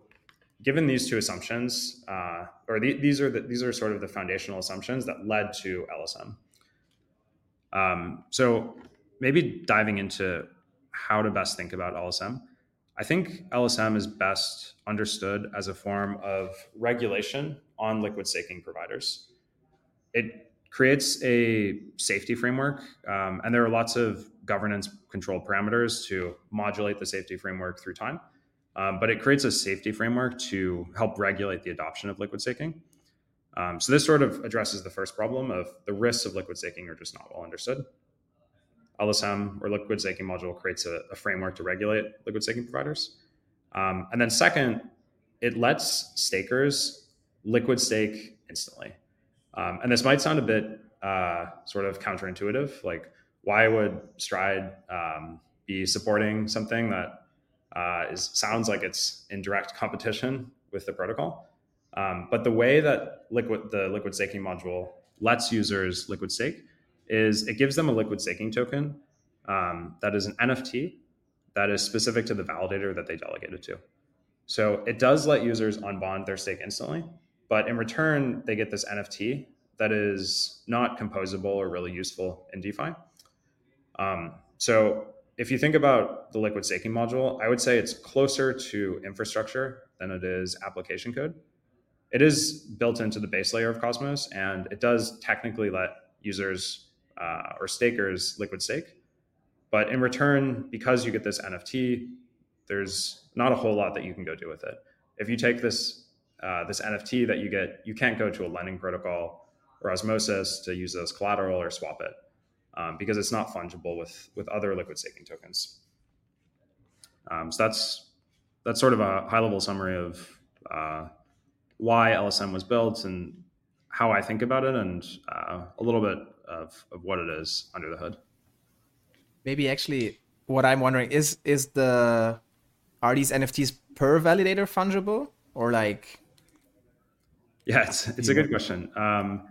given these two assumptions, uh, or the, these are the, these are sort of the foundational assumptions that led to LSM. Um, so, maybe diving into how to best think about LSM. I think LSM is best understood as a form of regulation on liquid staking providers. It creates a safety framework, um, and there are lots of governance control parameters to modulate the safety framework through time. Um, but it creates a safety framework to help regulate the adoption of liquid staking. Um, so this sort of addresses the first problem of the risks of liquid staking are just not well understood. LSM or liquid staking module creates a, a framework to regulate liquid staking providers. Um, and then second, it lets stakers liquid stake instantly. Um, and this might sound a bit uh, sort of counterintuitive. Like, why would Stride um, be supporting something that uh, is sounds like it's in direct competition with the protocol. Um, but the way that liquid the liquid staking module lets users liquid stake is it gives them a liquid staking token um, that is an NFT that is specific to the validator that they delegated to. So it does let users unbond their stake instantly, but in return, they get this NFT that is not composable or really useful in DeFi. Um, so if you think about the liquid staking module, I would say it's closer to infrastructure than it is application code. It is built into the base layer of Cosmos, and it does technically let users uh, or stakers liquid stake. But in return, because you get this NFT, there's not a whole lot that you can go do with it. If you take this uh, this NFT that you get, you can't go to a lending protocol or osmosis to use it as collateral or swap it um, because it's not fungible with with other liquid staking tokens. Um, so that's that's sort of a high level summary of uh, why LSM was built and how I think about it, and uh, a little bit of, of what it is under the hood. Maybe actually, what I'm wondering is is the are these NFTs per validator fungible or like? Yeah, it's it's a good question. Um,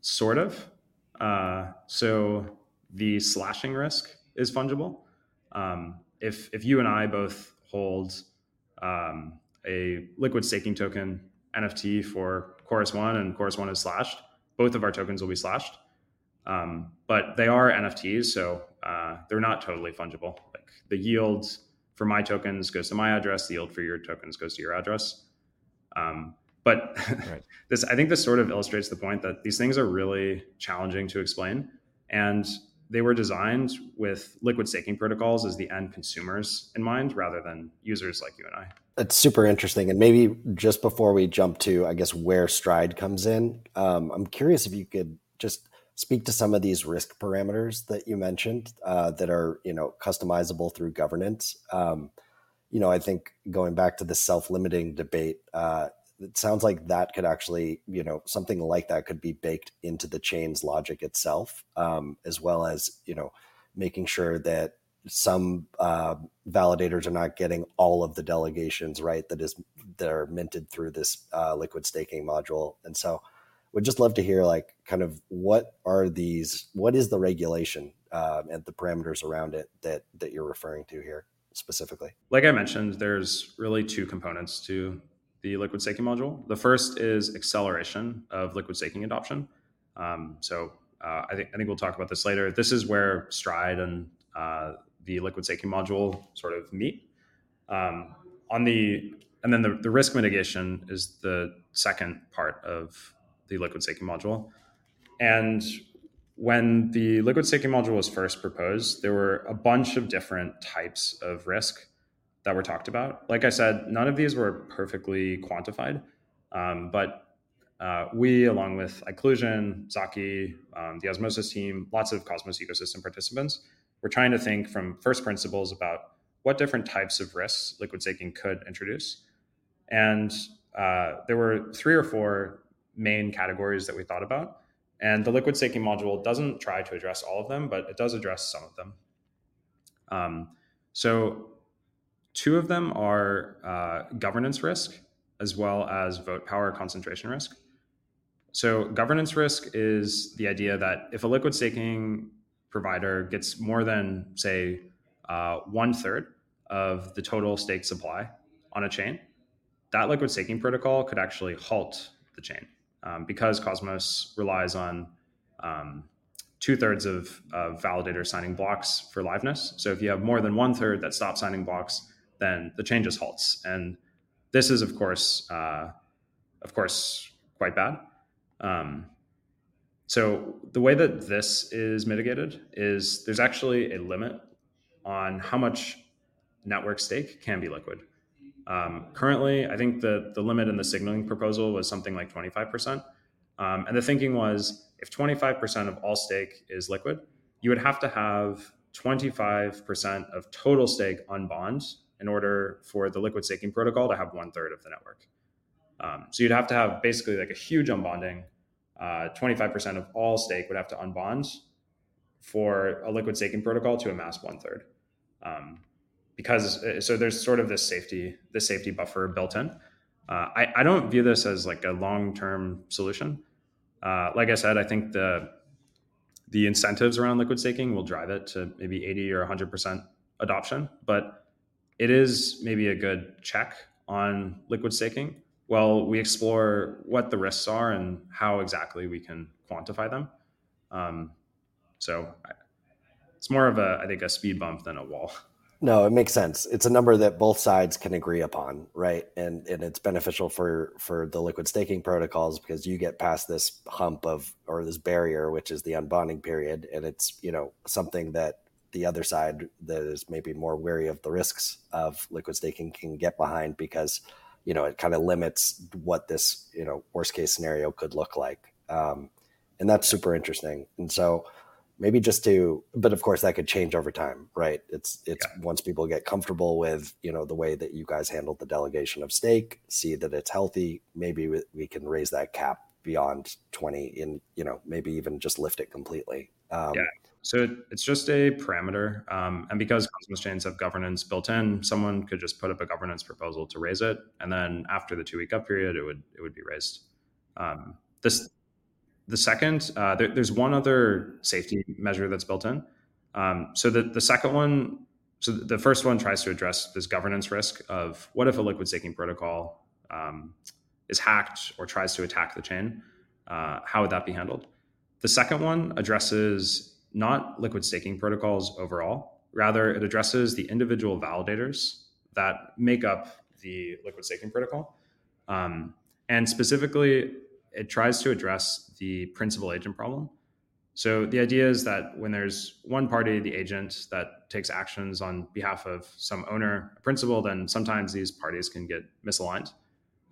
sort of. Uh, so the slashing risk is fungible. Um, if if you and I both hold um, a liquid staking token NFT for Chorus One and Chorus One is slashed, both of our tokens will be slashed. Um, but they are NFTs, so uh, they're not totally fungible. Like the yield for my tokens goes to my address, the yield for your tokens goes to your address. Um, but right. [laughs] this, I think, this sort of illustrates the point that these things are really challenging to explain, and they were designed with liquid staking protocols as the end consumers in mind, rather than users like you and I. It's super interesting. And maybe just before we jump to, I guess, where Stride comes in, um, I'm curious if you could just speak to some of these risk parameters that you mentioned uh, that are you know customizable through governance um, you know i think going back to the self-limiting debate uh, it sounds like that could actually you know something like that could be baked into the chain's logic itself um, as well as you know making sure that some uh, validators are not getting all of the delegations right that is that are minted through this uh, liquid staking module. And so would just love to hear like kind of what are these what is the regulation um, and the parameters around it that that you're referring to here specifically? Like i mentioned there's really two components to the liquid staking module. The first is acceleration of liquid staking adoption. Um, so uh, I, think, I think we'll talk about this later. This is where stride and uh, the liquid staking module sort of meet. Um, on the and then the, the risk mitigation is the second part of the liquid staking module. And when the liquid staking module was first proposed, there were a bunch of different types of risk that were talked about. Like I said, none of these were perfectly quantified, um, but uh, we, along with Iqlusion, Zaki, um, the Osmosis team, lots of Cosmos ecosystem participants, were trying to think from first principles about what different types of risks liquid staking could introduce. And uh, there were three or four main categories that we thought about. And the liquid staking module doesn't try to address all of them, but it does address some of them. Um, so, two of them are uh, governance risk as well as vote power concentration risk. So, governance risk is the idea that if a liquid staking provider gets more than, say, uh, one third of the total stake supply on a chain, that liquid staking protocol could actually halt the chain um, because Cosmos relies on um, two thirds of, of validators signing blocks for liveness. So if you have more than one third that stop signing blocks, then the just halts. And this is, of course, uh, of course, quite bad. Um, so the way that this is mitigated is there's actually a limit on how much network stake can be liquid. Um, currently, I think the, the limit in the signaling proposal was something like 25%. Um, and the thinking was if 25% of all stake is liquid, you would have to have 25% of total stake unbond in order for the liquid staking protocol to have one third of the network. Um, so you'd have to have basically like a huge unbonding. Uh, 25% of all stake would have to unbond for a liquid staking protocol to amass one third. Um, because uh, so there's sort of this safety this safety buffer built in. Uh, I, I don't view this as like a long term solution. Uh, like I said, I think the the incentives around liquid staking will drive it to maybe 80 or 100 percent adoption, but it is maybe a good check on liquid staking while we explore what the risks are and how exactly we can quantify them. Um, so it's more of a, I think, a speed bump than a wall. No, it makes sense. It's a number that both sides can agree upon, right? And and it's beneficial for for the liquid staking protocols because you get past this hump of or this barrier, which is the unbonding period, and it's you know something that the other side that is maybe more wary of the risks of liquid staking can get behind because you know it kind of limits what this you know worst case scenario could look like, um, and that's super interesting. And so maybe just to but of course that could change over time right? It's it's yeah. once people get comfortable with you know the way that you guys handled the delegation of stake see that it's healthy maybe we, we can raise that cap beyond 20 in you know maybe even just lift it completely. Um, yeah so it's just a parameter um, and because cosmos chains have governance built in someone could just put up a governance proposal to raise it and then after the two week up period it would it would be raised um, this the second, uh, there, there's one other safety measure that's built in. Um, so the, the second one, so the first one tries to address this governance risk of what if a liquid staking protocol um, is hacked or tries to attack the chain? Uh, how would that be handled? The second one addresses not liquid staking protocols overall. Rather, it addresses the individual validators that make up the liquid staking protocol. Um, and specifically, it tries to address the principal agent problem. So the idea is that when there's one party, the agent, that takes actions on behalf of some owner, a principal, then sometimes these parties can get misaligned.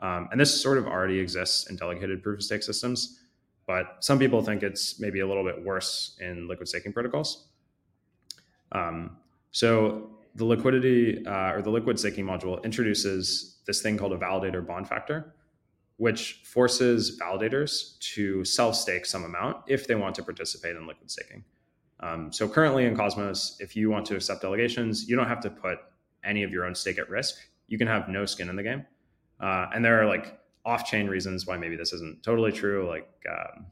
Um, and this sort of already exists in delegated proof of stake systems, but some people think it's maybe a little bit worse in liquid staking protocols. Um, so the liquidity uh, or the liquid staking module introduces this thing called a validator bond factor, which forces validators to self stake some amount if they want to participate in liquid staking. Um, so currently in Cosmos, if you want to accept delegations, you don't have to put any of your own stake at risk. You can have no skin in the game. Uh, and there are like off chain reasons why maybe this isn't totally true. Like, um,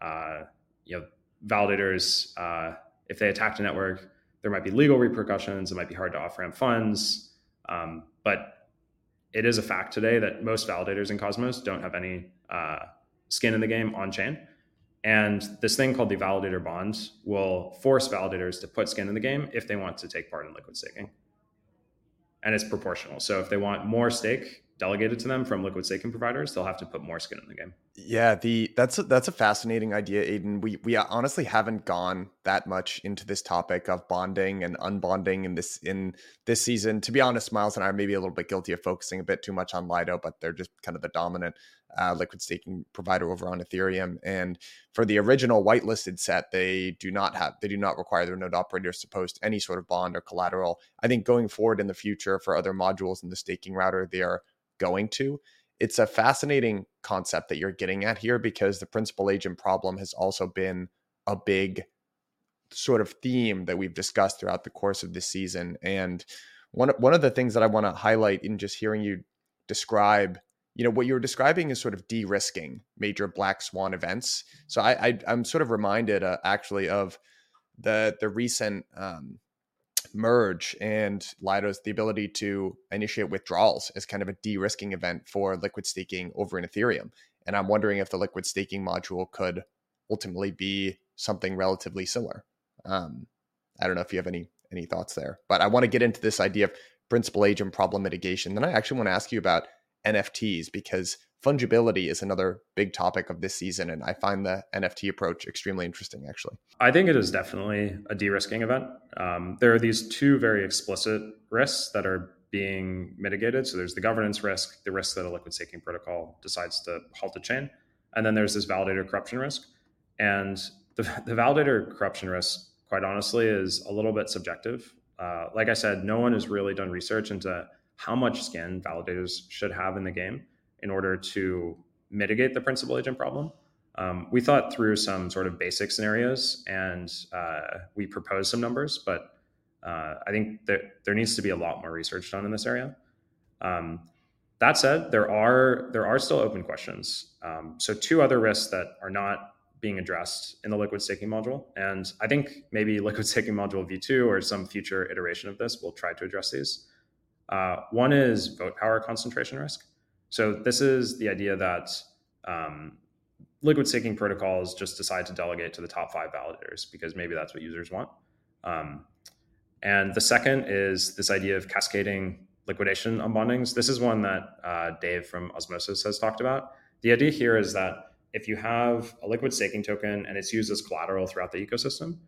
uh, you know, validators, uh, if they attack a network, there might be legal repercussions. It might be hard to off ramp funds. Um, but it is a fact today that most validators in Cosmos don't have any uh, skin in the game on chain. And this thing called the validator bond will force validators to put skin in the game if they want to take part in liquid staking. And it's proportional. So if they want more stake delegated to them from liquid staking providers, they'll have to put more skin in the game. Yeah, the that's a, that's a fascinating idea, Aidan. We we honestly haven't gone that much into this topic of bonding and unbonding in this in this season. To be honest, Myles and I are maybe a little bit guilty of focusing a bit too much on Lido, but they're just kind of the dominant uh, liquid staking provider over on Ethereum. And for the original whitelisted set, they do not have they do not require their node operators to post any sort of bond or collateral. I think going forward in the future for other modules in the staking router, they are going to. It's a fascinating concept that you're getting at here because the principal agent problem has also been a big sort of theme that we've discussed throughout the course of this season. And one one of the things that I want to highlight in just hearing you describe, you know, what you were describing is sort of de-risking major black swan events. So I, I am sort of reminded uh, actually of the the recent um, merge and Lido's the ability to initiate withdrawals as kind of a de-risking event for liquid staking over in Ethereum. And I'm wondering if the liquid staking module could ultimately be something relatively similar. Um, I don't know if you have any any thoughts there, but I want to get into this idea of principal agent problem mitigation. Then I actually want to ask you about NFTs because fungibility is another big topic of this season and i find the nft approach extremely interesting actually. I think it is definitely a de-risking event. Um, there are these two very explicit risks that are being mitigated. So there's the governance risk the risk that a liquid staking protocol decides to halt a chain and then there's this validator corruption risk. And the, the validator corruption risk quite honestly is a little bit subjective. Uh, like i said no one has really done research into how much skin validators should have in the game in order to mitigate the principal agent problem. Um, we thought through some sort of basic scenarios and uh, we proposed some numbers, but Uh, I think that there needs to be a lot more research done in this area. Um, that said, there are there are still open questions. Um, so two other risks that are not being addressed in the liquid staking module, and I think maybe [laughs] liquid staking module v2 or some future iteration of this will try to address these. Uh, one is vote power concentration risk. So this is the idea that um, liquid staking protocols just decide to delegate to the top five validators because maybe that's what users want. Um, and the second is this idea of cascading liquidation unbondings. This is one that uh, Dev from Osmosis has talked about. The idea here is that if you have a liquid staking token and it's used as collateral throughout the ecosystem,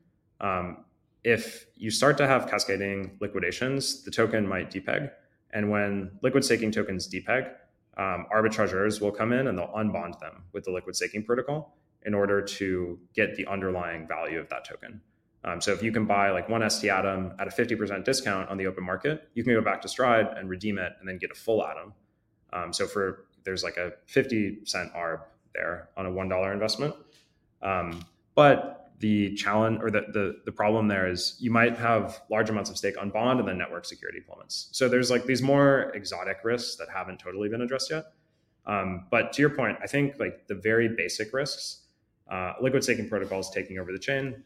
um, if you start to have cascading liquidations, the token might depeg. And when liquid staking tokens depeg, um, arbitrageurs will come in and they'll unbond them with the liquid staking protocol in order to get the underlying value of that token. Um, so if you can buy like one ST Atom at a 50% discount on the open market, you can go back to Stride and redeem it and then get a full Atom. Um, so for there's like a 50 cent ARB there on a $1 investment. Um, but the challenge or the, the, the problem there is you might have large amounts of stake on bond and then network security plummets. So there's like these more exotic risks that haven't totally been addressed yet. Um, but to your point, I think like the very basic risks, uh, liquid staking protocols taking over the chain,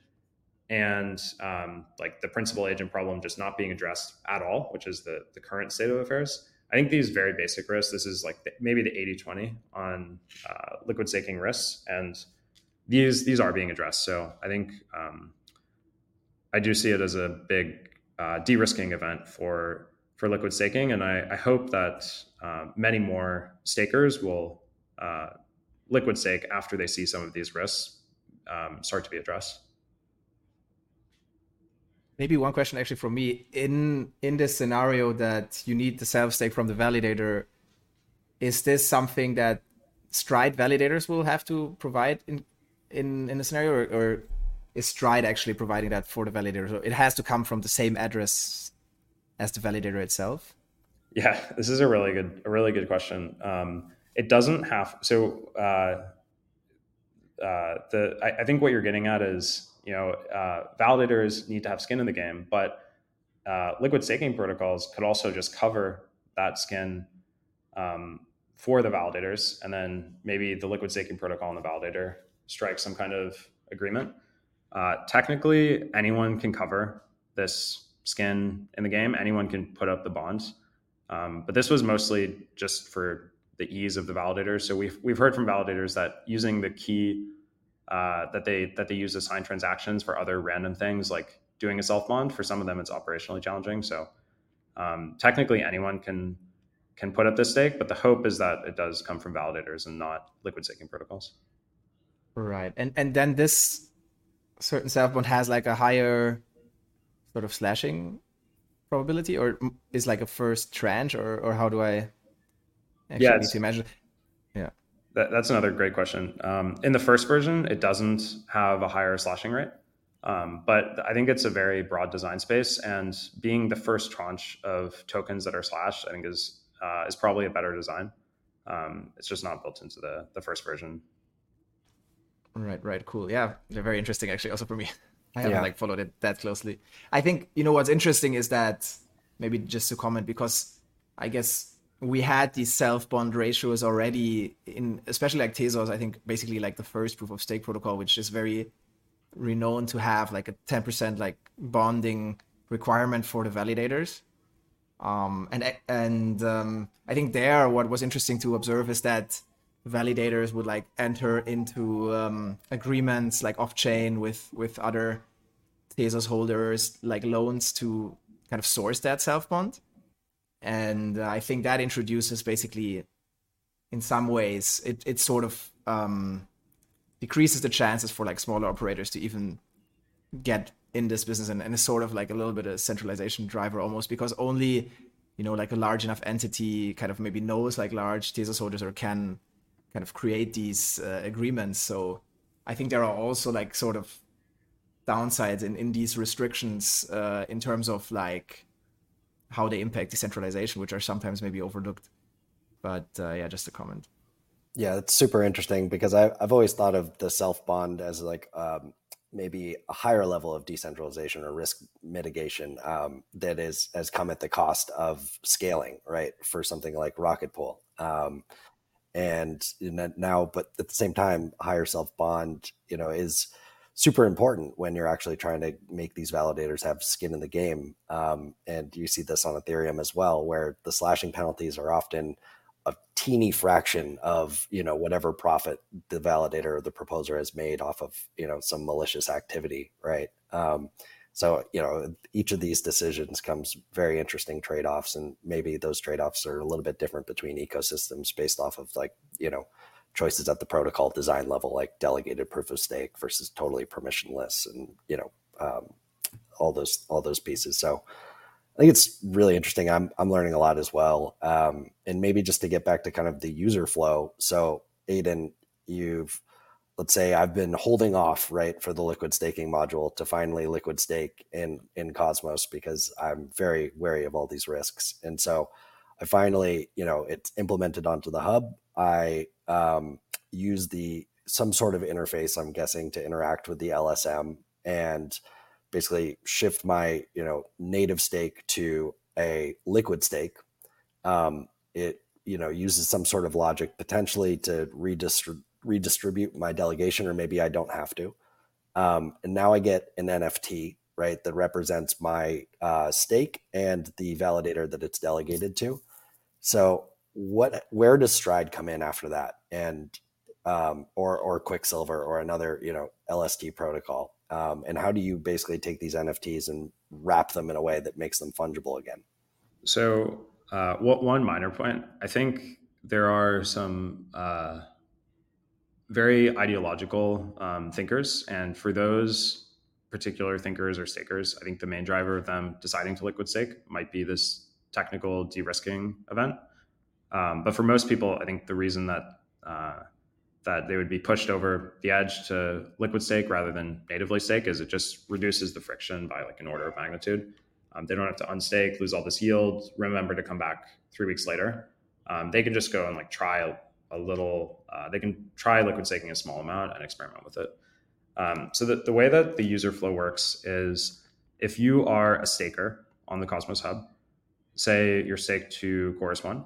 and um, like the principal agent problem just not being addressed at all, which is the the current state of affairs. I think these very basic risks. This is like the, maybe the 80-20 on uh, liquid staking risks, and these these are being addressed. So I think um, I do see it as a big uh, de-risking event for for liquid staking, and I, I hope that uh, many more stakers will uh, liquid stake after they see some of these risks um, start to be addressed. Maybe one question actually from me in in this scenario that you need the self stake from the validator. Is this something that Stride validators will have to provide in in in the scenario, or, or is Stride actually providing that for the validator? So it has to come from the same address as the validator itself. Yeah, this is a really good a really good question. Um, it doesn't have so. Uh, uh, the I, I, think what you're getting at is you know uh, validators need to have skin in the game, but uh, liquid staking protocols could also just cover that skin um, for the validators, and then maybe the liquid staking protocol and the validator strike some kind of agreement. Uh, technically, anyone can cover this skin in the game. Anyone can put up the bonds, um, but this was mostly just for the ease of the validators. So we've we've heard from validators that using the key uh, that they that they use to sign transactions for other random things like doing a self bond. For some of them, it's operationally challenging. So um, technically, anyone can can put up this stake, but the hope is that it does come from validators and not liquid staking protocols. Right. And and then this certain self bond has like a higher sort of slashing probability or is like a first tranche or or how do I actually yeah, need to imagine? Yeah. That, that's another great question. Um, in the first version, it doesn't have a higher slashing rate. Um, but I think it's a very broad design space, and being the first tranche of tokens that are slashed, I think is uh, is probably a better design. Um, it's just not built into the the first version Right, right, cool. Yeah, they're very interesting actually, also for me. [laughs] I haven't yeah. like followed it that closely. I think you know what's interesting is that maybe just to comment because I guess we had these self bond ratios already in especially like Tezos. I think basically like the first proof of stake protocol, which is very renowned to have like a ten percent like bonding requirement for the validators. Um, and and um, I think there what was interesting to observe is that validators would like enter into um, agreements like off chain with with other Tezos holders, like loans to kind of source that self bond. And uh, I think that introduces basically, in some ways, it it sort of um, decreases the chances for like smaller operators to even get in this business and, and it's sort of like a little bit of centralization driver almost because only you know like a large enough entity kind of maybe knows like large Tezos holders or can kind of create these uh, agreements. So I think there are also like sort of downsides in, in these restrictions uh, in terms of like how they impact decentralization, which are sometimes maybe overlooked. But uh, yeah, just a comment. Yeah, it's super interesting because I, I've always thought of the self bond as like um, maybe a higher level of decentralization or risk mitigation um, that is has come at the cost of scaling, right? For something like Rocket Pool, um, and now, but at the same time, higher self bond, you know, is super important when you're actually trying to make these validators have skin in the game. Um, and you see this on Ethereum as well, where the slashing penalties are often a teeny fraction of you know whatever profit the validator or the proposer has made off of you know some malicious activity right um, so you know each of these decisions comes very interesting trade-offs and maybe those trade-offs are a little bit different between ecosystems based off of like you know choices at the protocol design level like delegated proof of stake versus totally permissionless and you know um, all those all those pieces so I think it's really interesting. I'm I'm learning a lot as well. Um, and maybe just to get back to kind of the user flow. So Aidan, you've let's say I've been holding off right for the liquid staking module to finally liquid stake in in Cosmos because I'm very wary of all these risks. And so I finally, you know, it's implemented onto the hub. I um, use the some sort of interface, I'm guessing, to interact with the LSM and basically shift my you know native stake to a liquid stake. Um, it you know uses some sort of logic potentially to redistribute redistribute my delegation, or maybe I don't have to. Um, and now I get an NFT right that represents my uh, stake and the validator that it's delegated to. So what where does Stride come in after that? And um, or or Quicksilver or another you know LST protocol? Um, and how do you basically take these NFTs and wrap them in a way that makes them fungible again? So, uh, what one minor point? I think there are some uh, very ideological um, thinkers, and for those particular thinkers or stakers, I think the main driver of them deciding to liquid stake might be this technical de-risking event. Um, but for most people, I think the reason that uh, that they would be pushed over the edge to liquid stake rather than natively stake is it just reduces the friction by like an order of magnitude. Um, they don't have to unstake, lose all this yield, remember to come back three weeks later. Um, they can just go and like try a, little, uh, they can try liquid staking a small amount and experiment with it. Um, so the, the way that the user flow works is if you are a staker on the Cosmos Hub, say you're staked to Chorus One,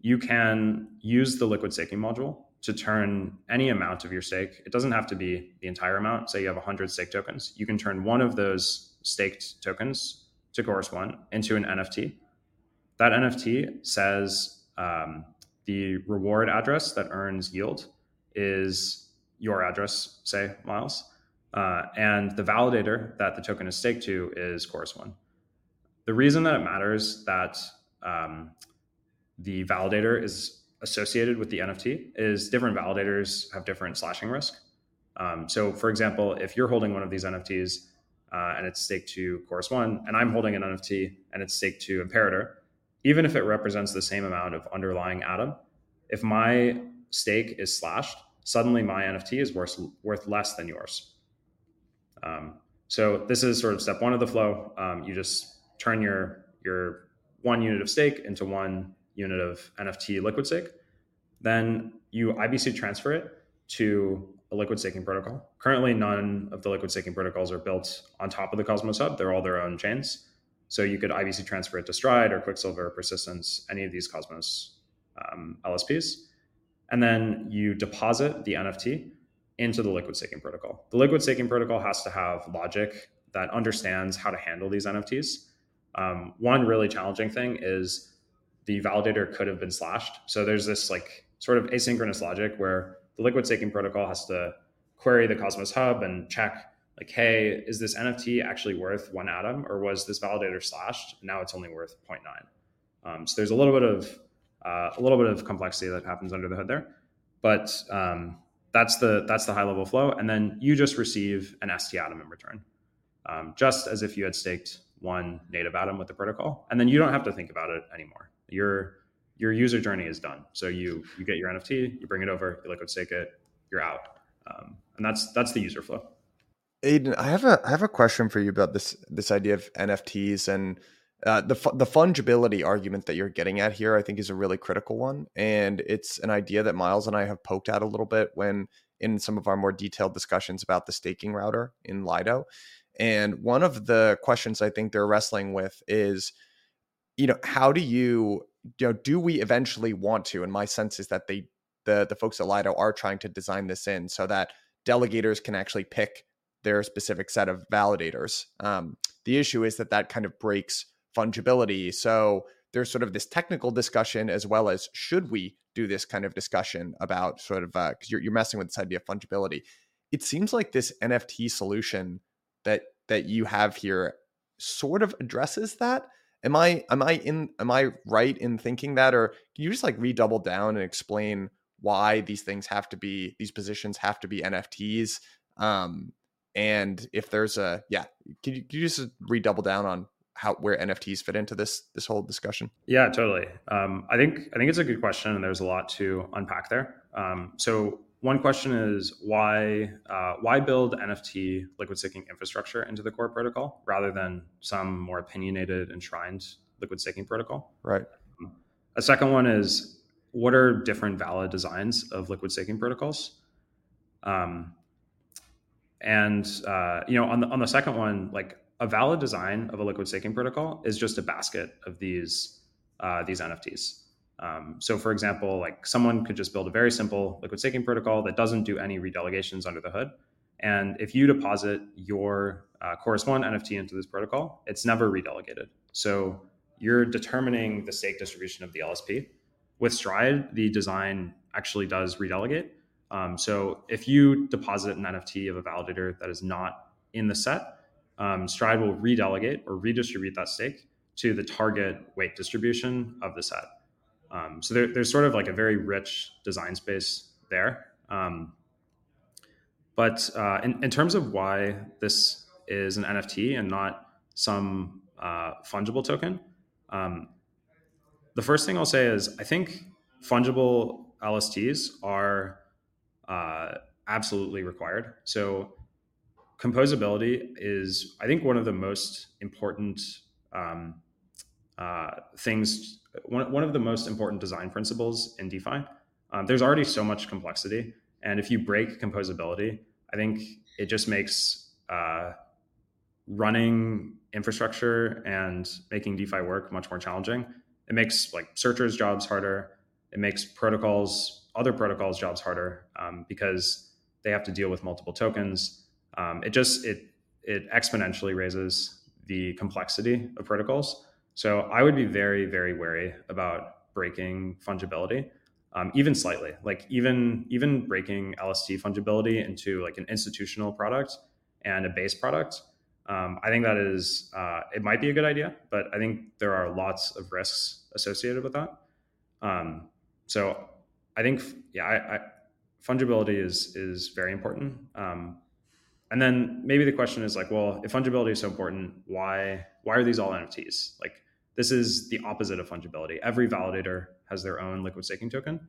you can use the liquid staking module to turn any amount of your stake. It doesn't have to be the entire amount. Say you have 100 stake tokens. You can turn one of those staked tokens to Chorus One into an NFT. That NFT says um, the reward address that earns yield is your address, say Myles, uh, and the validator that the token is staked to is Chorus One. The reason that it matters that um, the validator is associated with the NFT is different validators have different slashing risk. Um, so, for example, if you're holding one of these NFTs uh, and it's staked to Chorus One, and I'm holding an NFT and it's staked to Imperator, even if it represents the same amount of underlying Atom, if my stake is slashed, suddenly my NFT is worth worth less than yours. Um, so this is sort of step one of the flow. Um, you just turn your your one unit of stake into one unit of NFT liquid stake, then you IBC transfer it to a liquid staking protocol. Currently, none of the liquid staking protocols are built on top of the Cosmos Hub. They're all their own chains. So you could IBC transfer it to Stride or Quicksilver, or Persistence, any of these Cosmos um, LSPs. And then you deposit the NFT into the liquid staking protocol. The liquid staking protocol has to have logic that understands how to handle these NFTs. Um, one really challenging thing is the validator could have been slashed. So there's this like sort of asynchronous logic where the liquid staking protocol has to query the Cosmos Hub and check like, hey, is this NFT actually worth one atom, or was this validator slashed? Now it's only worth 0.9. Um, so there's a little bit of uh, a little bit of complexity that happens under the hood there, but um, that's the that's the high level flow. And then you just receive an ST atom in return, um, just as if you had staked one native atom with the protocol, and then you don't have to think about it anymore your your user journey is done. So you you get your NFT, you bring it over, you liquid stake it, you're out, um, and that's that's the user flow. Aidan, I have a I have a question for you about this this idea of NFTs and uh, the the fungibility argument that you're getting at here. I think is a really critical one, and it's an idea that Myles and I have poked at a little bit when in some of our more detailed discussions about the staking router in Lido. And one of the questions I think they're wrestling with is, you know, how do you, you know, do we eventually want to? And my sense is that they, the the folks at Lido are trying to design this in so that delegators can actually pick their specific set of validators. Um, the issue is that that kind of breaks fungibility. So there's sort of this technical discussion as well as should we do this kind of discussion about sort of because uh, you're, you're messing with this idea of fungibility. It seems like this NFT solution that that you have here sort of addresses that. Am I am I in am I right in thinking that, or can you just like redouble down and explain why these things have to be these positions have to be NFTs? Um, and if there's a yeah, can you, can you just redouble down on how where NFTs fit into this this whole discussion? Yeah, totally. Um, I think I think it's a good question, and there's a lot to unpack there. Um, so one question is why uh, why build NFT liquid staking infrastructure into the core protocol rather than some more opinionated enshrined liquid staking protocol? Right. A second one is what are different valid designs of liquid staking protocols? Um, and uh, you know, on the on the second one, like a valid design of a liquid staking protocol is just a basket of these uh, these NFTs. Um, so, for example, like someone could just build a very simple liquid staking protocol that doesn't do any redelegations under the hood. And if you deposit your uh, Chorus One NFT into this protocol, it's never redelegated. So you're determining the stake distribution of the LSP. With Stride, the design actually does redelegate. Um, so if you deposit an NFT of a validator that is not in the set, um, Stride will redelegate or redistribute that stake to the target weight distribution of the set. Um, so there, there's sort of like a very rich design space there. Um, but uh, in, in, terms of why this is an NFT and not some uh, fungible token, um, the first thing I'll say is I think fungible LSTs are uh, absolutely required. So composability is, I think, one of the most important um, uh, things. One, one of the most important design principles in DeFi. Um, there's already so much complexity, and if you break composability, I think it just makes uh, running infrastructure and making DeFi work much more challenging. It makes like searchers' jobs harder. It makes protocols, other protocols' jobs harder um, because they have to deal with multiple tokens um, it just it it exponentially raises the complexity of protocols. So I would be very very wary about breaking fungibility, um, even slightly. Like even even breaking LST fungibility into like an institutional product and a base product. Um, I think that is uh, it might be a good idea, but I think there are lots of risks associated with that. Um, so I think yeah, I, I, fungibility is is very important. Um, and then maybe the question is like, well, if fungibility is so important, why why are these all NFTs? Like this is the opposite of fungibility. Every validator has their own liquid staking token.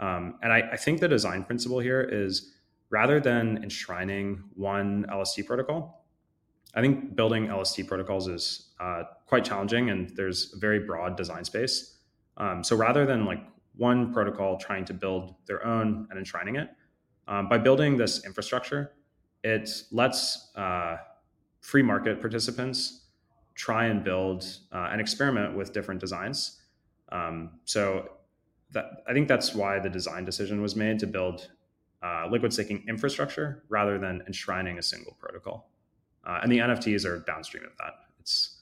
Um, and I, I, think the design principle here is rather than enshrining one LST protocol, I think building LST protocols is uh, quite challenging and there's a very broad design space. Um, so rather than like one protocol trying to build their own and enshrining it, um, by building this infrastructure, it lets uh, free market participants try and build uh, and experiment with different designs. Um, so that, I think that's why the design decision was made to build uh, liquid staking infrastructure rather than enshrining a single protocol. Uh, and the NFTs are downstream of that. It's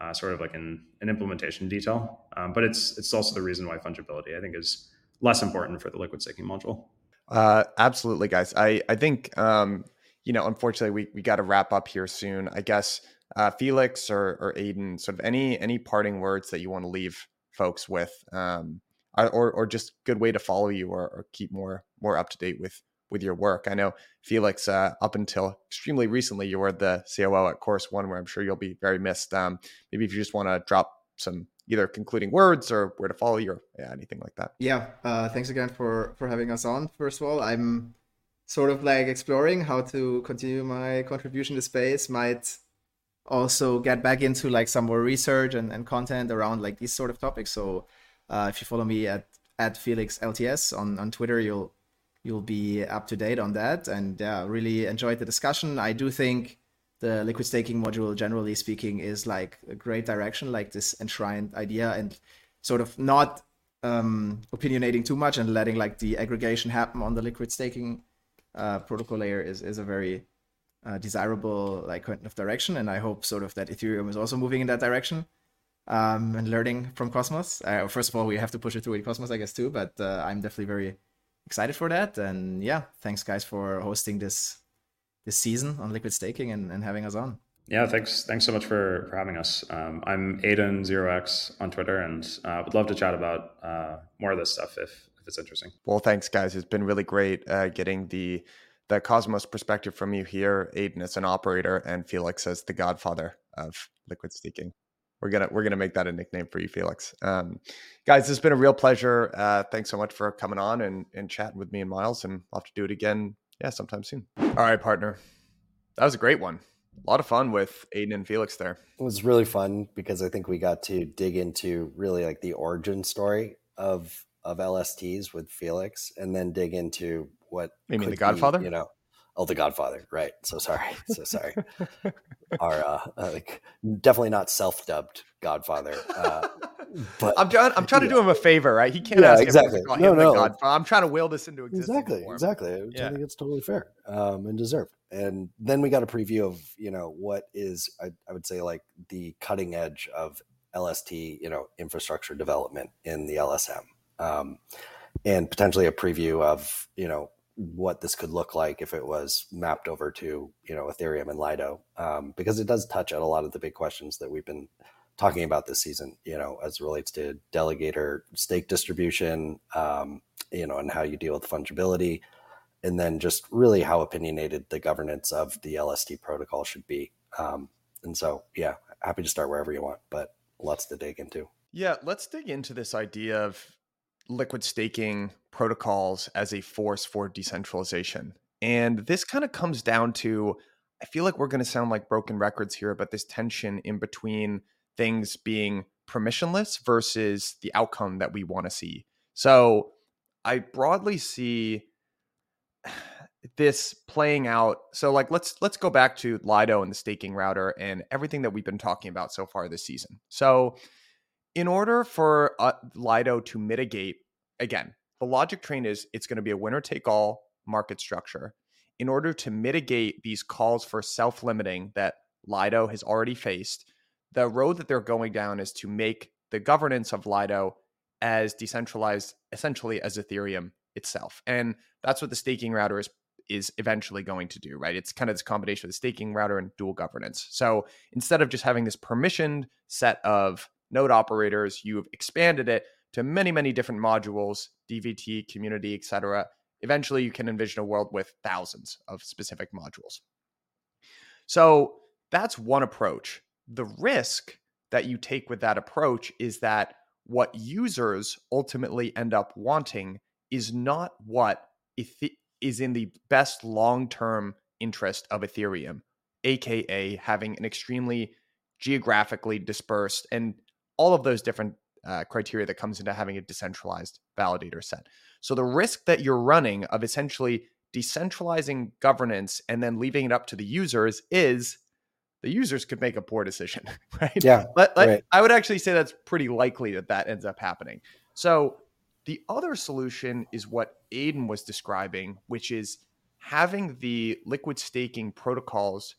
uh, sort of like an, an implementation detail, um, but it's it's also the reason why fungibility I think is less important for the liquid staking module. Uh, absolutely, guys. I I think um, you know, unfortunately, we we got to wrap up here soon. I guess uh, Felix or or Aidan, sort of any any parting words that you want to leave folks with, um, or or just good way to follow you or, or keep more more up to date with with your work. I know Felix, uh, up until extremely recently, you were the COO at Chorus One, where I'm sure you'll be very missed. Um, maybe if you just want to drop some either concluding words or where to follow you or yeah, anything like that. Yeah, uh, thanks again for for having us on. First of all, I'm sort of like exploring how to continue my contribution to space might also get back into like some more research and, and content around like these sort of topics so uh, if you follow me at at felix lts on on twitter you'll you'll be up to date on that. And yeah, really enjoyed the discussion. I do think the liquid staking module, generally speaking, is like a great direction, like this enshrined idea, and sort of not um, opinionating too much and letting like the aggregation happen on the liquid staking uh, protocol layer is is a very uh, desirable like kind of direction. And I hope sort of that Ethereum is also moving in that direction um, and learning from Cosmos. Uh, first of all, we have to push it through in Cosmos, I guess, too. But uh, I'm definitely very excited for that. And yeah, thanks guys for hosting this this season on liquid staking and, and having us on. Yeah, thanks. Thanks so much for, for having us. Um, I'm Aidan Zero X on Twitter, and uh, would love to chat about uh, more of this stuff if if it's interesting. Well, thanks, guys. It's been really great uh, getting the the Cosmos perspective from you here, Aidan as an operator, and Felix as the godfather of liquid staking. We're gonna we're gonna make that a nickname for you, Felix. Um, guys, it's been a real pleasure. Uh, thanks so much for coming on and and chatting with me and Myles, and I'll have to do it again, yeah, sometime soon. All right, partner. That was a great one a lot of fun with Aidan and Felix there. It was really fun because I think we got to dig into really like the origin story of of LSTs with Felix, and then dig into what you mean the Godfather. Be, you know, oh, the Godfather, right? So sorry, so sorry. [laughs] Our uh, uh, like definitely not self dubbed Godfather. Uh, but I'm trying. I'm trying to do him a favor, right? He can't yeah, ask exactly. no, no. I'm trying to will this into existence. Exactly, exactly. I think it's totally fair um, and deserved and then we got a preview of you know what is I, I, would say like the cutting edge of LST you know infrastructure development in the LSM, um, and potentially a preview of you know what this could look like if it was mapped over to you know Ethereum and Lido, um, because it does touch on a lot of the big questions that we've been talking about this season. You know, as relates to delegator stake distribution, um, you know, and how you deal with fungibility and then just really how opinionated the governance of the LST protocol should be. Um, and so, yeah, happy to start wherever you want, but lots to dig into. Yeah, let's dig into this idea of liquid staking protocols as a force for decentralization. And this kind of comes down to I feel like we're going to sound like broken records here, but this tension in between things being permissionless versus the outcome that we want to see. So I broadly see this playing out so like let's let's go back to lido and the staking router and everything that we've been talking about so far this season so in order for uh, lido to mitigate again the logic train is it's going to be a winner take all market structure in order to mitigate these calls for self-limiting that lido has already faced the road that they're going down is to make the governance of lido as decentralized essentially as ethereum itself. And that's what the staking router is is eventually going to do, right? It's kind of this combination of the staking router and dual governance. So instead of just having this permissioned set of node operators, you've expanded it to many, many different modules, DVT, community, etc. Eventually, you can envision a world with thousands of specific modules. So that's one approach. The risk that you take with that approach is that what users ultimately end up wanting is not what is in the best long term interest of Ethereum, aka having an extremely geographically dispersed and all of those different uh, criteria that comes into having a decentralized validator set. So the risk that you're running of essentially decentralizing governance and then leaving it up to the users is the users could make a poor decision, [laughs] right? Yeah. Let, let, right. I would actually say that's pretty likely that that ends up happening. So the other solution is what Aidan was describing, which is having the liquid staking protocols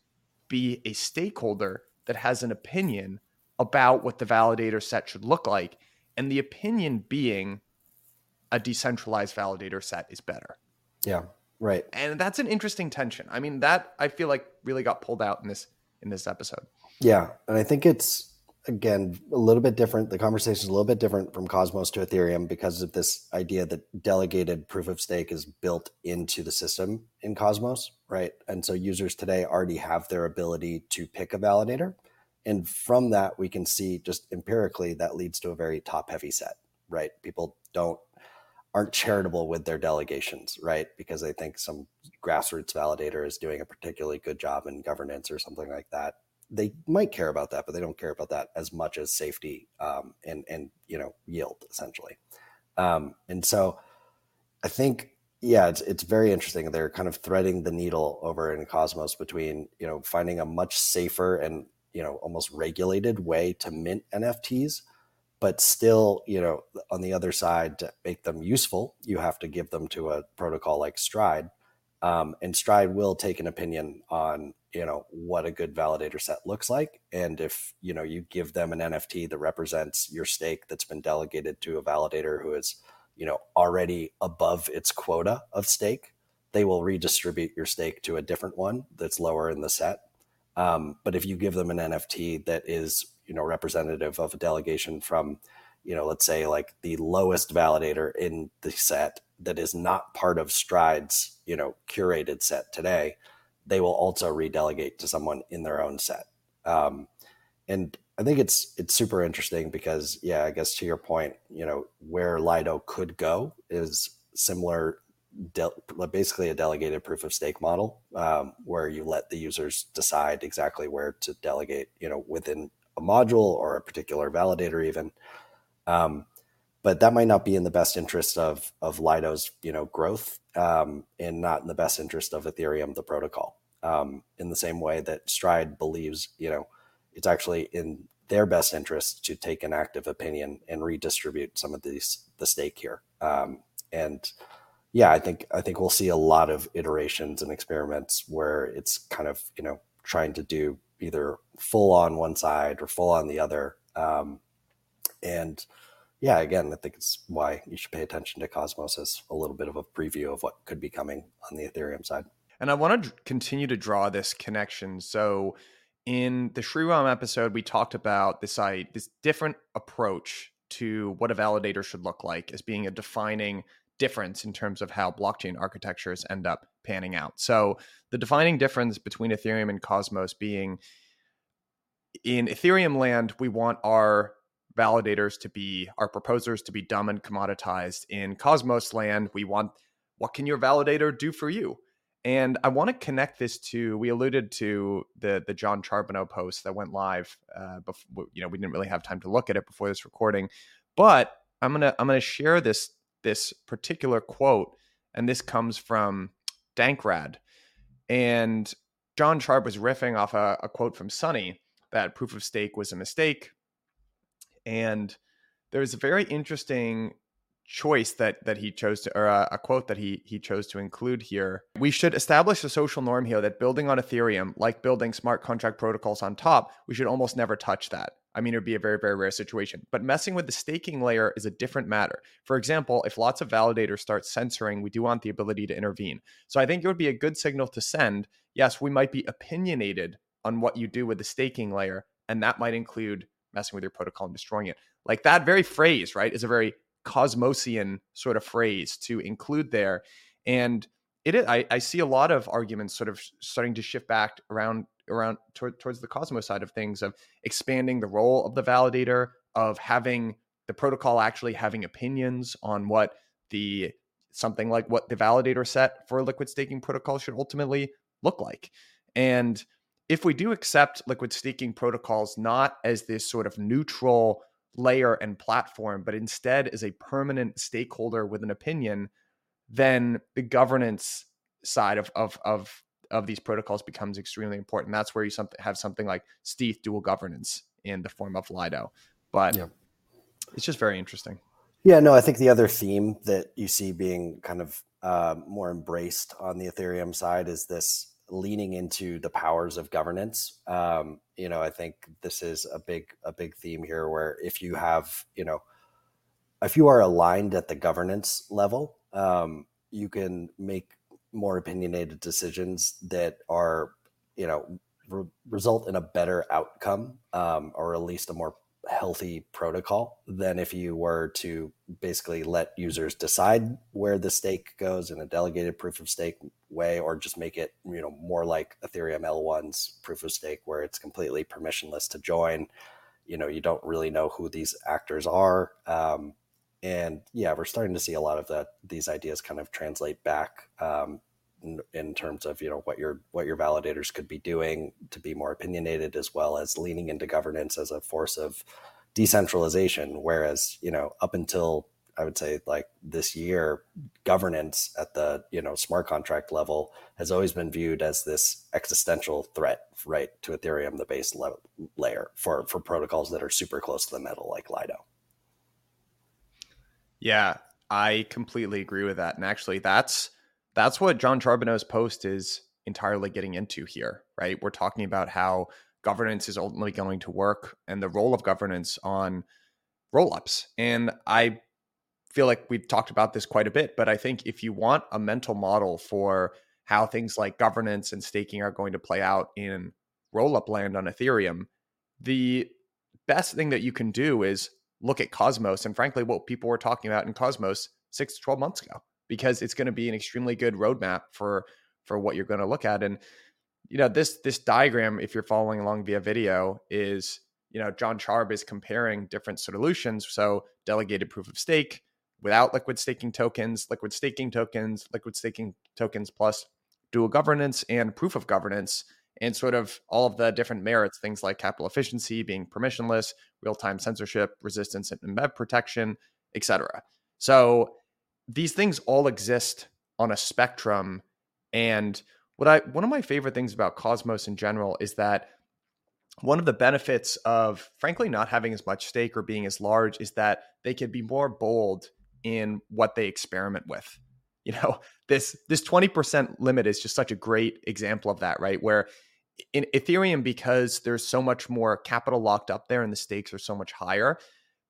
be a stakeholder that has an opinion about what the validator set should look like. And the opinion being a decentralized validator set is better. Yeah, right. And that's an interesting tension. I mean, that I feel like really got pulled out in this in this episode. Yeah, and I think it's again a little bit different the conversation is a little bit different from cosmos to ethereum because of this idea that delegated proof of stake is built into the system in cosmos right and so users today already have their ability to pick a validator and from that we can see just empirically that leads to a very top heavy set right people don't aren't charitable with their delegations right because they think some grassroots validator is doing a particularly good job in governance or something like that they might care about that, but they don't care about that as much as safety um, and and you know yield essentially. Um, and so, I think yeah, it's it's very interesting. They're kind of threading the needle over in Cosmos between you know finding a much safer and you know almost regulated way to mint NFTs, but still you know on the other side to make them useful, you have to give them to a protocol like Stride, um, and Stride will take an opinion on you know what a good validator set looks like, and if you know you give them an NFT that represents your stake that's been delegated to a validator who is you know already above its quota of stake, they will redistribute your stake to a different one that's lower in the set. Um, but if you give them an NFT that is you know representative of a delegation from you know let's say like the lowest validator in the set that is not part of Stride's you know curated set today, they will also redelegate to someone in their own set. Um, and I think it's it's super interesting because yeah, I guess to your point, you know, where Lido could go is similar, de- basically a delegated proof of stake model, um, where you let the users decide exactly where to delegate, you know, within a module or a particular validator, even. Um, but that might not be in the best interest of of Lido's, you know, growth, um, and not in the best interest of Ethereum, the protocol. Um, in the same way that Stride believes, you know it's actually in their best interest to take an active opinion and redistribute some of these the stake here. Um, and yeah, I think I think we'll see a lot of iterations and experiments where it's kind of you know trying to do either full on one side or full on the other. Um, and yeah, again, I think it's why you should pay attention to Cosmos as a little bit of a preview of what could be coming on the Ethereum side. And I want to continue to draw this connection. So in the Sreeram episode, we talked about this I, this different approach to what a validator should look like as being a defining difference in terms of how blockchain architectures end up panning out. So the defining difference between Ethereum and Cosmos being in Ethereum land, we want our validators to be our proposers to be dumb and commoditized. In Cosmos land, we want what can your validator do for you? And I want to connect this to we alluded to the the Jon Charbonneau post that went live. Uh, before you know we didn't really have time to look at it before this recording, but I'm gonna I'm gonna share this this particular quote, and this comes from Dankrad, and Jon Charb was riffing off a, a quote from Sunny that proof of stake was a mistake, and there's a very interesting choice that that he chose to or a, a, quote that he he chose to include here. We should establish a social norm here that building on ethereum like building smart contract protocols on top we should almost never touch that. I mean it would be a very very rare situation. But messing with the staking layer is a different matter. For example if lots of validators start censoring we do want the ability to intervene. So i think it would be a good signal to send yes we might be opinionated on what you do with the staking layer and that might include messing with your protocol and destroying it. Like that very phrase right is a very cosmosian sort of phrase to include there. And it is, I, I see a lot of arguments sort of starting to shift back around around toward, towards the Cosmos side of things of expanding the role of the validator, of having the protocol actually having opinions on what the something like what the validator set for a liquid staking protocol should ultimately look like. And if we do accept liquid staking protocols not as this sort of neutral layer and platform, but instead is a permanent stakeholder with an opinion, then the governance side of of of of these protocols becomes extremely important. That's where you have something like stETH dual governance in the form of Lido. But yeah. it's just very interesting. Yeah, no, I think the other theme that you see being kind of uh, more embraced on the Ethereum side is this leaning into the powers of governance. Um, you know, I think this is a big a big theme here where if you have, you know, if you are aligned at the governance level, um, you can make more opinionated decisions that are, you know, re- result in a better outcome um, or at least a more healthy protocol than if you were to basically let users decide where the stake goes in a delegated proof of stake way or just make it you know more like ethereum l1's proof of stake where it's completely permissionless to join. You know you don't really know who these actors are. Um, and yeah we're starting to see a lot of that these ideas kind of translate back um, in, terms of you know what your what your validators could be doing to be more opinionated as well as leaning into governance as a force of decentralization whereas you know up until I would say like this year, governance at the you know smart contract level has always been viewed as this existential threat, right, to Ethereum, the base level, layer for for protocols that are super close to the metal, like Lido. Yeah, I completely agree with that, and actually, that's that's what Jon Charbonneau's post is entirely getting into here, right? We're talking about how governance is ultimately going to work and the role of governance on rollups. And I feel like we've talked about this quite a bit, but I think if you want a mental model for how things like governance and staking are going to play out in rollup land on Ethereum, the best thing that you can do is look at Cosmos and frankly what people were talking about in Cosmos 6 to 12 months ago because it's going to be an extremely good roadmap for for what you're going to look at and you know this this diagram if you're following along via video is you know jon charb is comparing different solutions so delegated proof of stake without liquid staking tokens liquid staking tokens liquid staking tokens plus dual governance and proof of governance and sort of all of the different merits things like capital efficiency being permissionless real-time censorship resistance and web protection etc so these things all exist on a spectrum and what I one of my favorite things about Cosmos in general is that one of the benefits of frankly not having as much stake or being as large is that they can be more bold in what they experiment with. [laughs] You know, this this 20% limit is just such a great example of that, right? Where in Ethereum because there's so much more capital locked up there and the stakes are so much higher,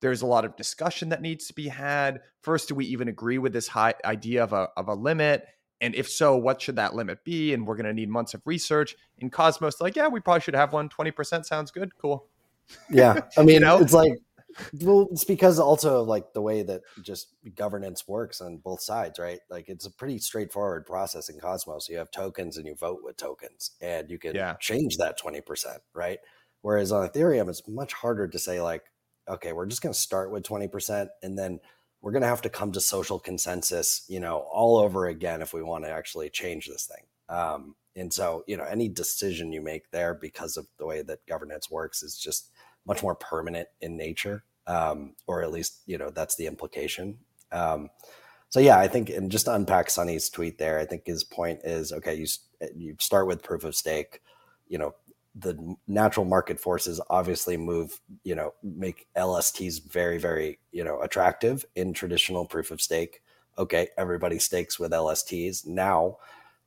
there's a lot of discussion that needs to be had. First, do we even agree with this high idea of a of a limit? And if so, what should that limit be? And we're going to need months of research. In Cosmos, like, yeah, we probably should have one. 20% sounds good. Cool. Yeah. [laughs] I mean, you know? it's like, well, it's because also like the way that just governance works on both sides, right? Like it's a pretty straightforward process in Cosmos. You have tokens and you vote with tokens and you can yeah. change that 20%, right? Whereas on Ethereum, it's much harder to say, like, okay, we're just going to start with 20% and then we're going to have to come to social consensus, you know, all over again if we want to actually change this thing. Um, and so, you know, any decision you make there because of the way that governance works is just much more permanent in nature, um, or at least, you know, that's the implication. Um, so yeah, I think, and just to unpack Sunny's tweet there, I think his point is okay. You you start with proof of stake, you know, the natural market forces obviously move, you know, make LSTs very, very, you know, attractive in traditional proof of stake. Okay, everybody stakes with LSTs. Now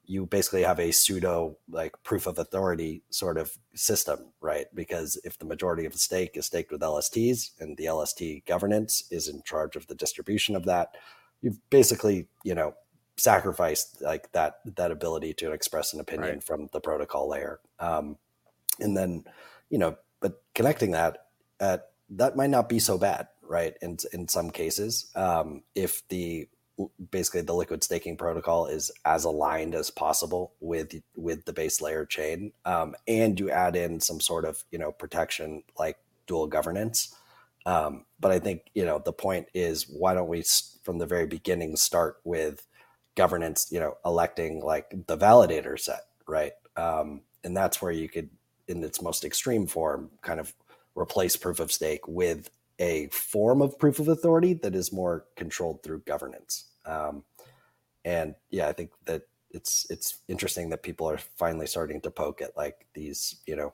you basically have a pseudo like proof of authority sort of system, right? Because if the majority of the stake is staked with LSTs and the LST governance is in charge of the distribution of that, you've basically, you know, sacrificed like that that ability to express an opinion right. from the protocol layer. Um, and then you know but connecting that at that might not be so bad right in in some cases um, if the basically the liquid staking protocol is as aligned as possible with with the base layer chain um, and you add in some sort of you know protection like dual governance um, but i think you know the point is why don't we from the very beginning start with governance you know electing like the validator set right um, and that's where you could in its most extreme form, kind of replace proof of stake with a form of proof of authority that is more controlled through governance. Um, and yeah, I think that it's it's interesting that people are finally starting to poke at like these, you know,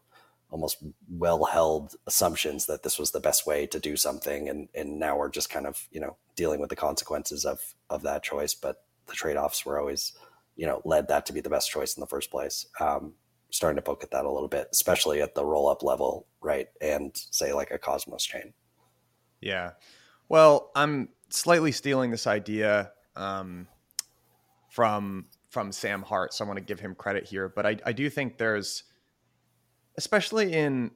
almost well held assumptions that this was the best way to do something, and and now we're just kind of you know dealing with the consequences of of that choice. But the trade offs were always, you know, led that to be the best choice in the first place. Um, starting to poke at that a little bit, especially at the roll up level, right? And say like a Cosmos chain. Yeah. Well, I'm slightly stealing this idea um, from from Sam Hart, so I want to give him credit here. But I, I do think there's, especially in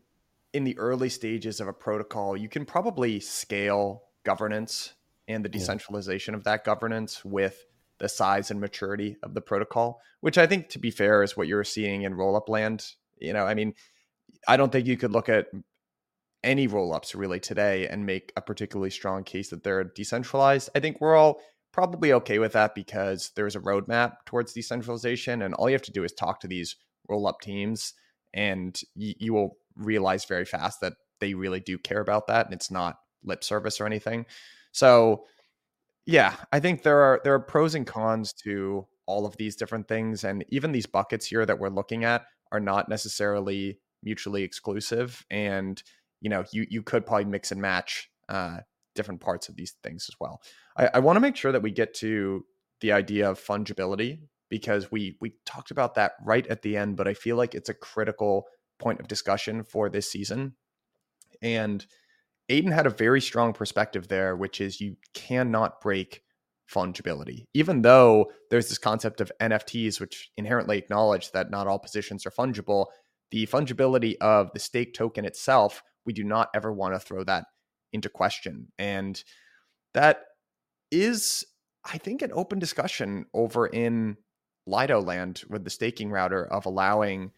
in the early stages of a protocol, you can probably scale governance and the decentralization yeah. of that governance with the size and maturity of the protocol, which I think, to be fair, is what you're seeing in rollup land. You know, I mean, I don't think you could look at any rollups really today and make a particularly strong case that they're decentralized. I think we're all probably okay with that because there's a roadmap towards decentralization, and all you have to do is talk to these rollup teams, and y- you will realize very fast that they really do care about that, and it's not lip service or anything. So Yeah, I think there are there are pros and cons to all of these different things, and even these buckets here that we're looking at are not necessarily mutually exclusive. And you know, you you could probably mix and match uh, different parts of these things as well. I, I want to make sure that we get to the idea of fungibility because we we talked about that right at the end, but I feel like it's a critical point of discussion for this season. And Aidan had a very strong perspective there, which is you cannot break fungibility. Even though there's this concept of NFTs, which inherently acknowledge that not all positions are fungible, the fungibility of the stake token itself, we do not ever want to throw that into question. And that is, I think, an open discussion over in Lido land with the staking router of allowing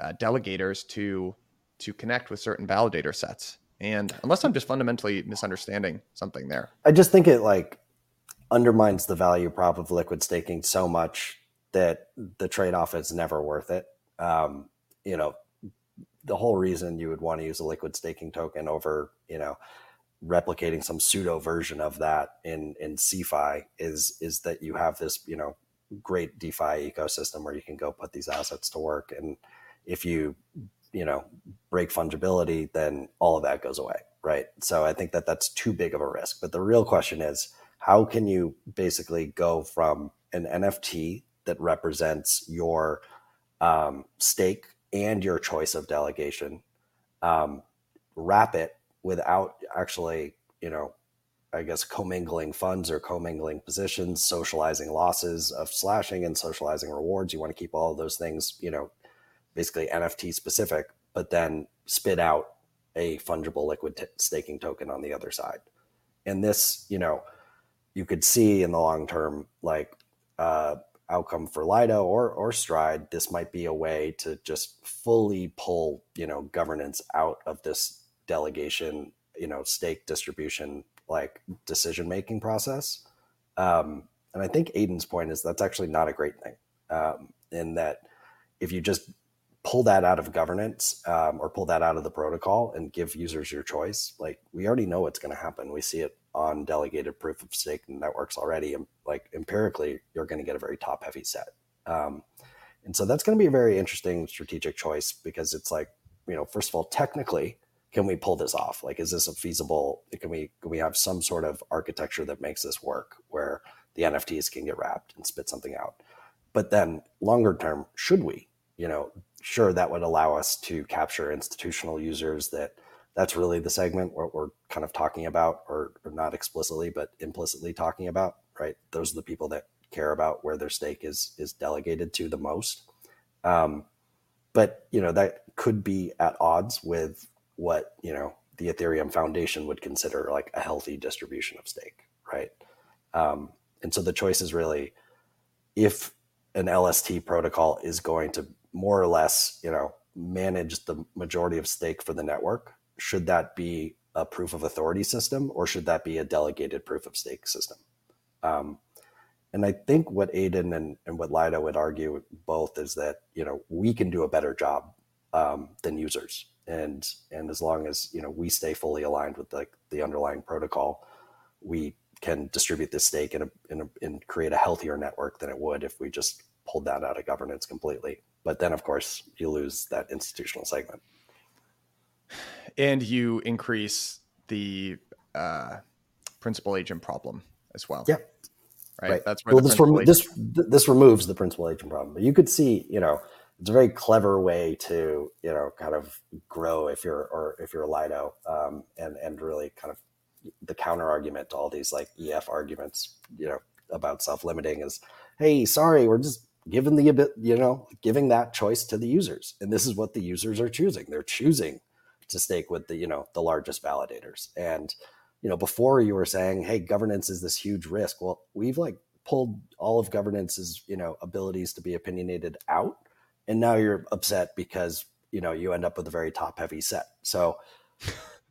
uh, delegators to to connect with certain validator sets. And unless I'm just fundamentally misunderstanding something there, I just think it like undermines the value prop of liquid staking so much that the trade off is never worth it. Um, you know, the whole reason you would want to use a liquid staking token over, you know, replicating some pseudo version of that in in CeFi is is that you have this, you know, great DeFi ecosystem where you can go put these assets to work. And if you, you know, break fungibility, then all of that goes away, right? So I think that that's too big of a risk. But the real question is, how can you basically go from an NFT that represents your um, stake and your choice of delegation, um, wrap it without actually, you know, I guess commingling funds or commingling positions, socializing losses of slashing and socializing rewards. You want to keep all those things, you know, basically NFT specific, but then spit out a fungible liquid t- staking token on the other side. And this, you know, you could see in the long term, like uh, outcome for Lido or or Stride, this might be a way to just fully pull you know governance out of this delegation, you know, stake distribution like decision making process. Um, and I think Aidan's point is that's actually not a great thing. Um, in that, if you just pull that out of governance um, or pull that out of the protocol and give users your choice, like we already know what's going to happen. We see it on delegated proof of stake networks already. And like empirically, you're going to get a very top heavy set. Um, and so that's going to be a very interesting strategic choice because it's like, you know, first of all, technically, can we pull this off? Like, is this a feasible? Can we can we have some sort of architecture that makes this work where the NFTs can get wrapped and spit something out? But then longer term, should we? You know, sure that would allow us to capture institutional users that that's really the segment what we're kind of talking about or, or, not explicitly but implicitly talking about right? Those are the people that care about where their stake is is delegated to the most. Um, but you know that could be at odds with what you know the ethereum foundation would consider like a healthy distribution of stake right? Um, and so the choice is really if an lst protocol is going to more or less you know manage the majority of stake for the network should that be a proof of authority system or should that be a delegated proof of stake system? Um, and I think what Aidan and, and what Lido would argue both is that you know we can do a better job um, than users, and and as long as you know we stay fully aligned with the, the underlying protocol, we can distribute this stake and, and create a healthier network than it would if we just pulled that out of governance completely. But then, of course, you lose that institutional segment and you increase the uh, principal agent problem as well. Yeah. Right. right. That's where well, this, rem- this this removes the principal agent problem. But you could see, you know, it's a very clever way to, you know, kind of grow if you're or if you're a Lido, um, and and really kind of the counter argument to all these like EF arguments, you know, about self limiting is, hey, sorry, we're just giving the you know giving that choice to the users, and this is what the users are choosing. They're choosing to stake with the you know the largest validators. And you know before you were saying hey governance is this huge risk. Well we've like pulled all of governance's you know abilities to be opinionated out. And now you're upset because you know you end up with a very top heavy set. So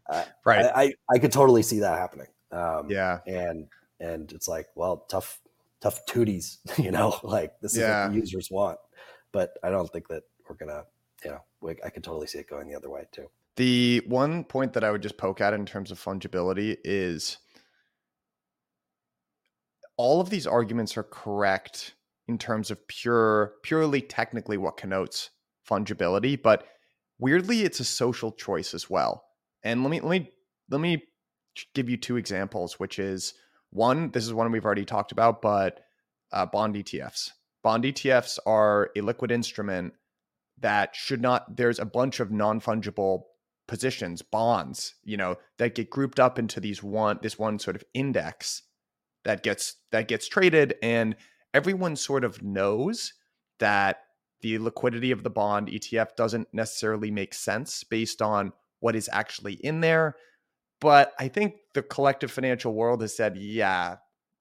uh, [laughs] right. I, I, I could totally see that happening. Um yeah. and and it's like well tough tough tooties [laughs] you know [laughs] like this is yeah. what the users want but i don't think that we're gonna you know i could totally see it going the other way too the one point that I would just poke at in terms of fungibility is all of these arguments are correct in terms of pure, purely technically what connotes fungibility, but weirdly, it's a social choice as well. And let me let me let me give you two examples, which is one, this is one we've already talked about, but uh, bond ETFs. Bond ETFs are a liquid instrument that should not. There's a bunch of non fungible positions, bonds, you know, that get grouped up into these one this one sort of index that gets that gets traded, and everyone sort of knows that the liquidity of the bond ETF doesn't necessarily make sense based on what is actually in there. But I think the collective financial world has said, yeah,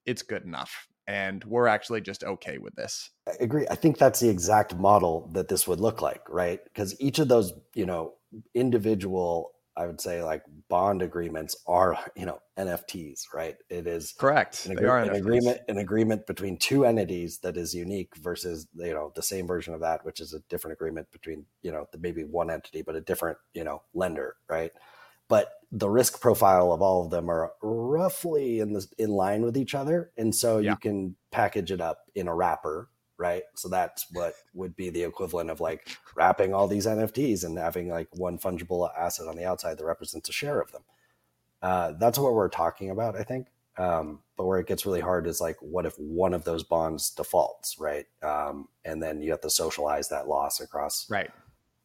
it's good enough. And we're actually just okay with this. I agree. I think that's the exact model that this would look like, right? Because each of those, you know, individual, I would say like bond agreements are, you know, NFTs, right? It is correct. An, agree- an agreement, an agreement between two entities that is unique versus, you know, the same version of that, which is a different agreement between, you know, maybe one entity, but a different, you know, lender, right? But the risk profile of all of them are roughly in the in line with each other. And so yeah. you can package it up in a wrapper right? So that's what would be the equivalent of like wrapping all these nfts and having like one fungible asset on the outside that represents a share of them. Uh, that's what we're talking about i think. Um, but where it gets really hard is like what if one of those bonds defaults right? Um, and then you have to socialize that loss across right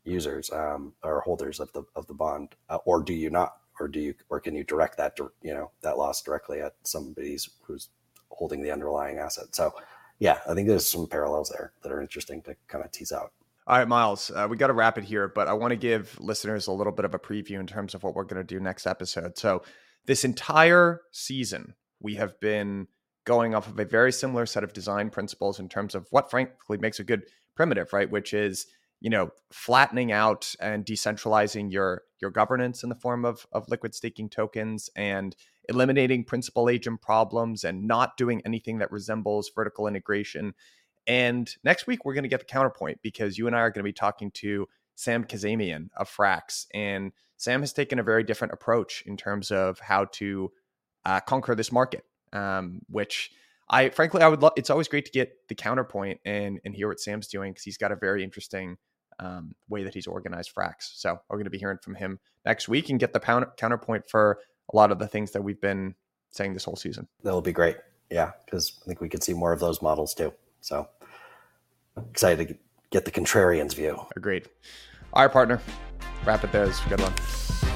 users um, or holders of the of the bond, uh, or do you not, or do you, or can you direct that you know that loss directly at somebody who's holding the underlying asset? So, yeah, I think there's some parallels there that are interesting to kind of tease out. All right, Myles, uh, we got to wrap it here, but I want to give listeners a little bit of a preview in terms of what we're going to do next episode. So, this entire season, we have been going off of a very similar set of design principles in terms of what, frankly, makes a good primitive, right? Which is you know flattening out and decentralizing your your governance in the form of of liquid staking tokens and eliminating principal agent problems and not doing anything that resembles vertical integration. And next week we're going to get the counterpoint because you and I are going to be talking to Sam Kazemian of Frax and Sam has taken a very different approach in terms of how to uh, conquer this market um, which I frankly I would love. It's always great to get the counterpoint and and hear what Sam's doing because he's got a very interesting um, way that he's organized Frax. So we're going to be hearing from him next week and get the pound, counterpoint for a lot of the things that we've been saying this whole season. That'll be great. Yeah, because I think we could see more of those models too. So excited to get the contrarian's view. Agreed. All right, partner. Wrap it there. It's a good one.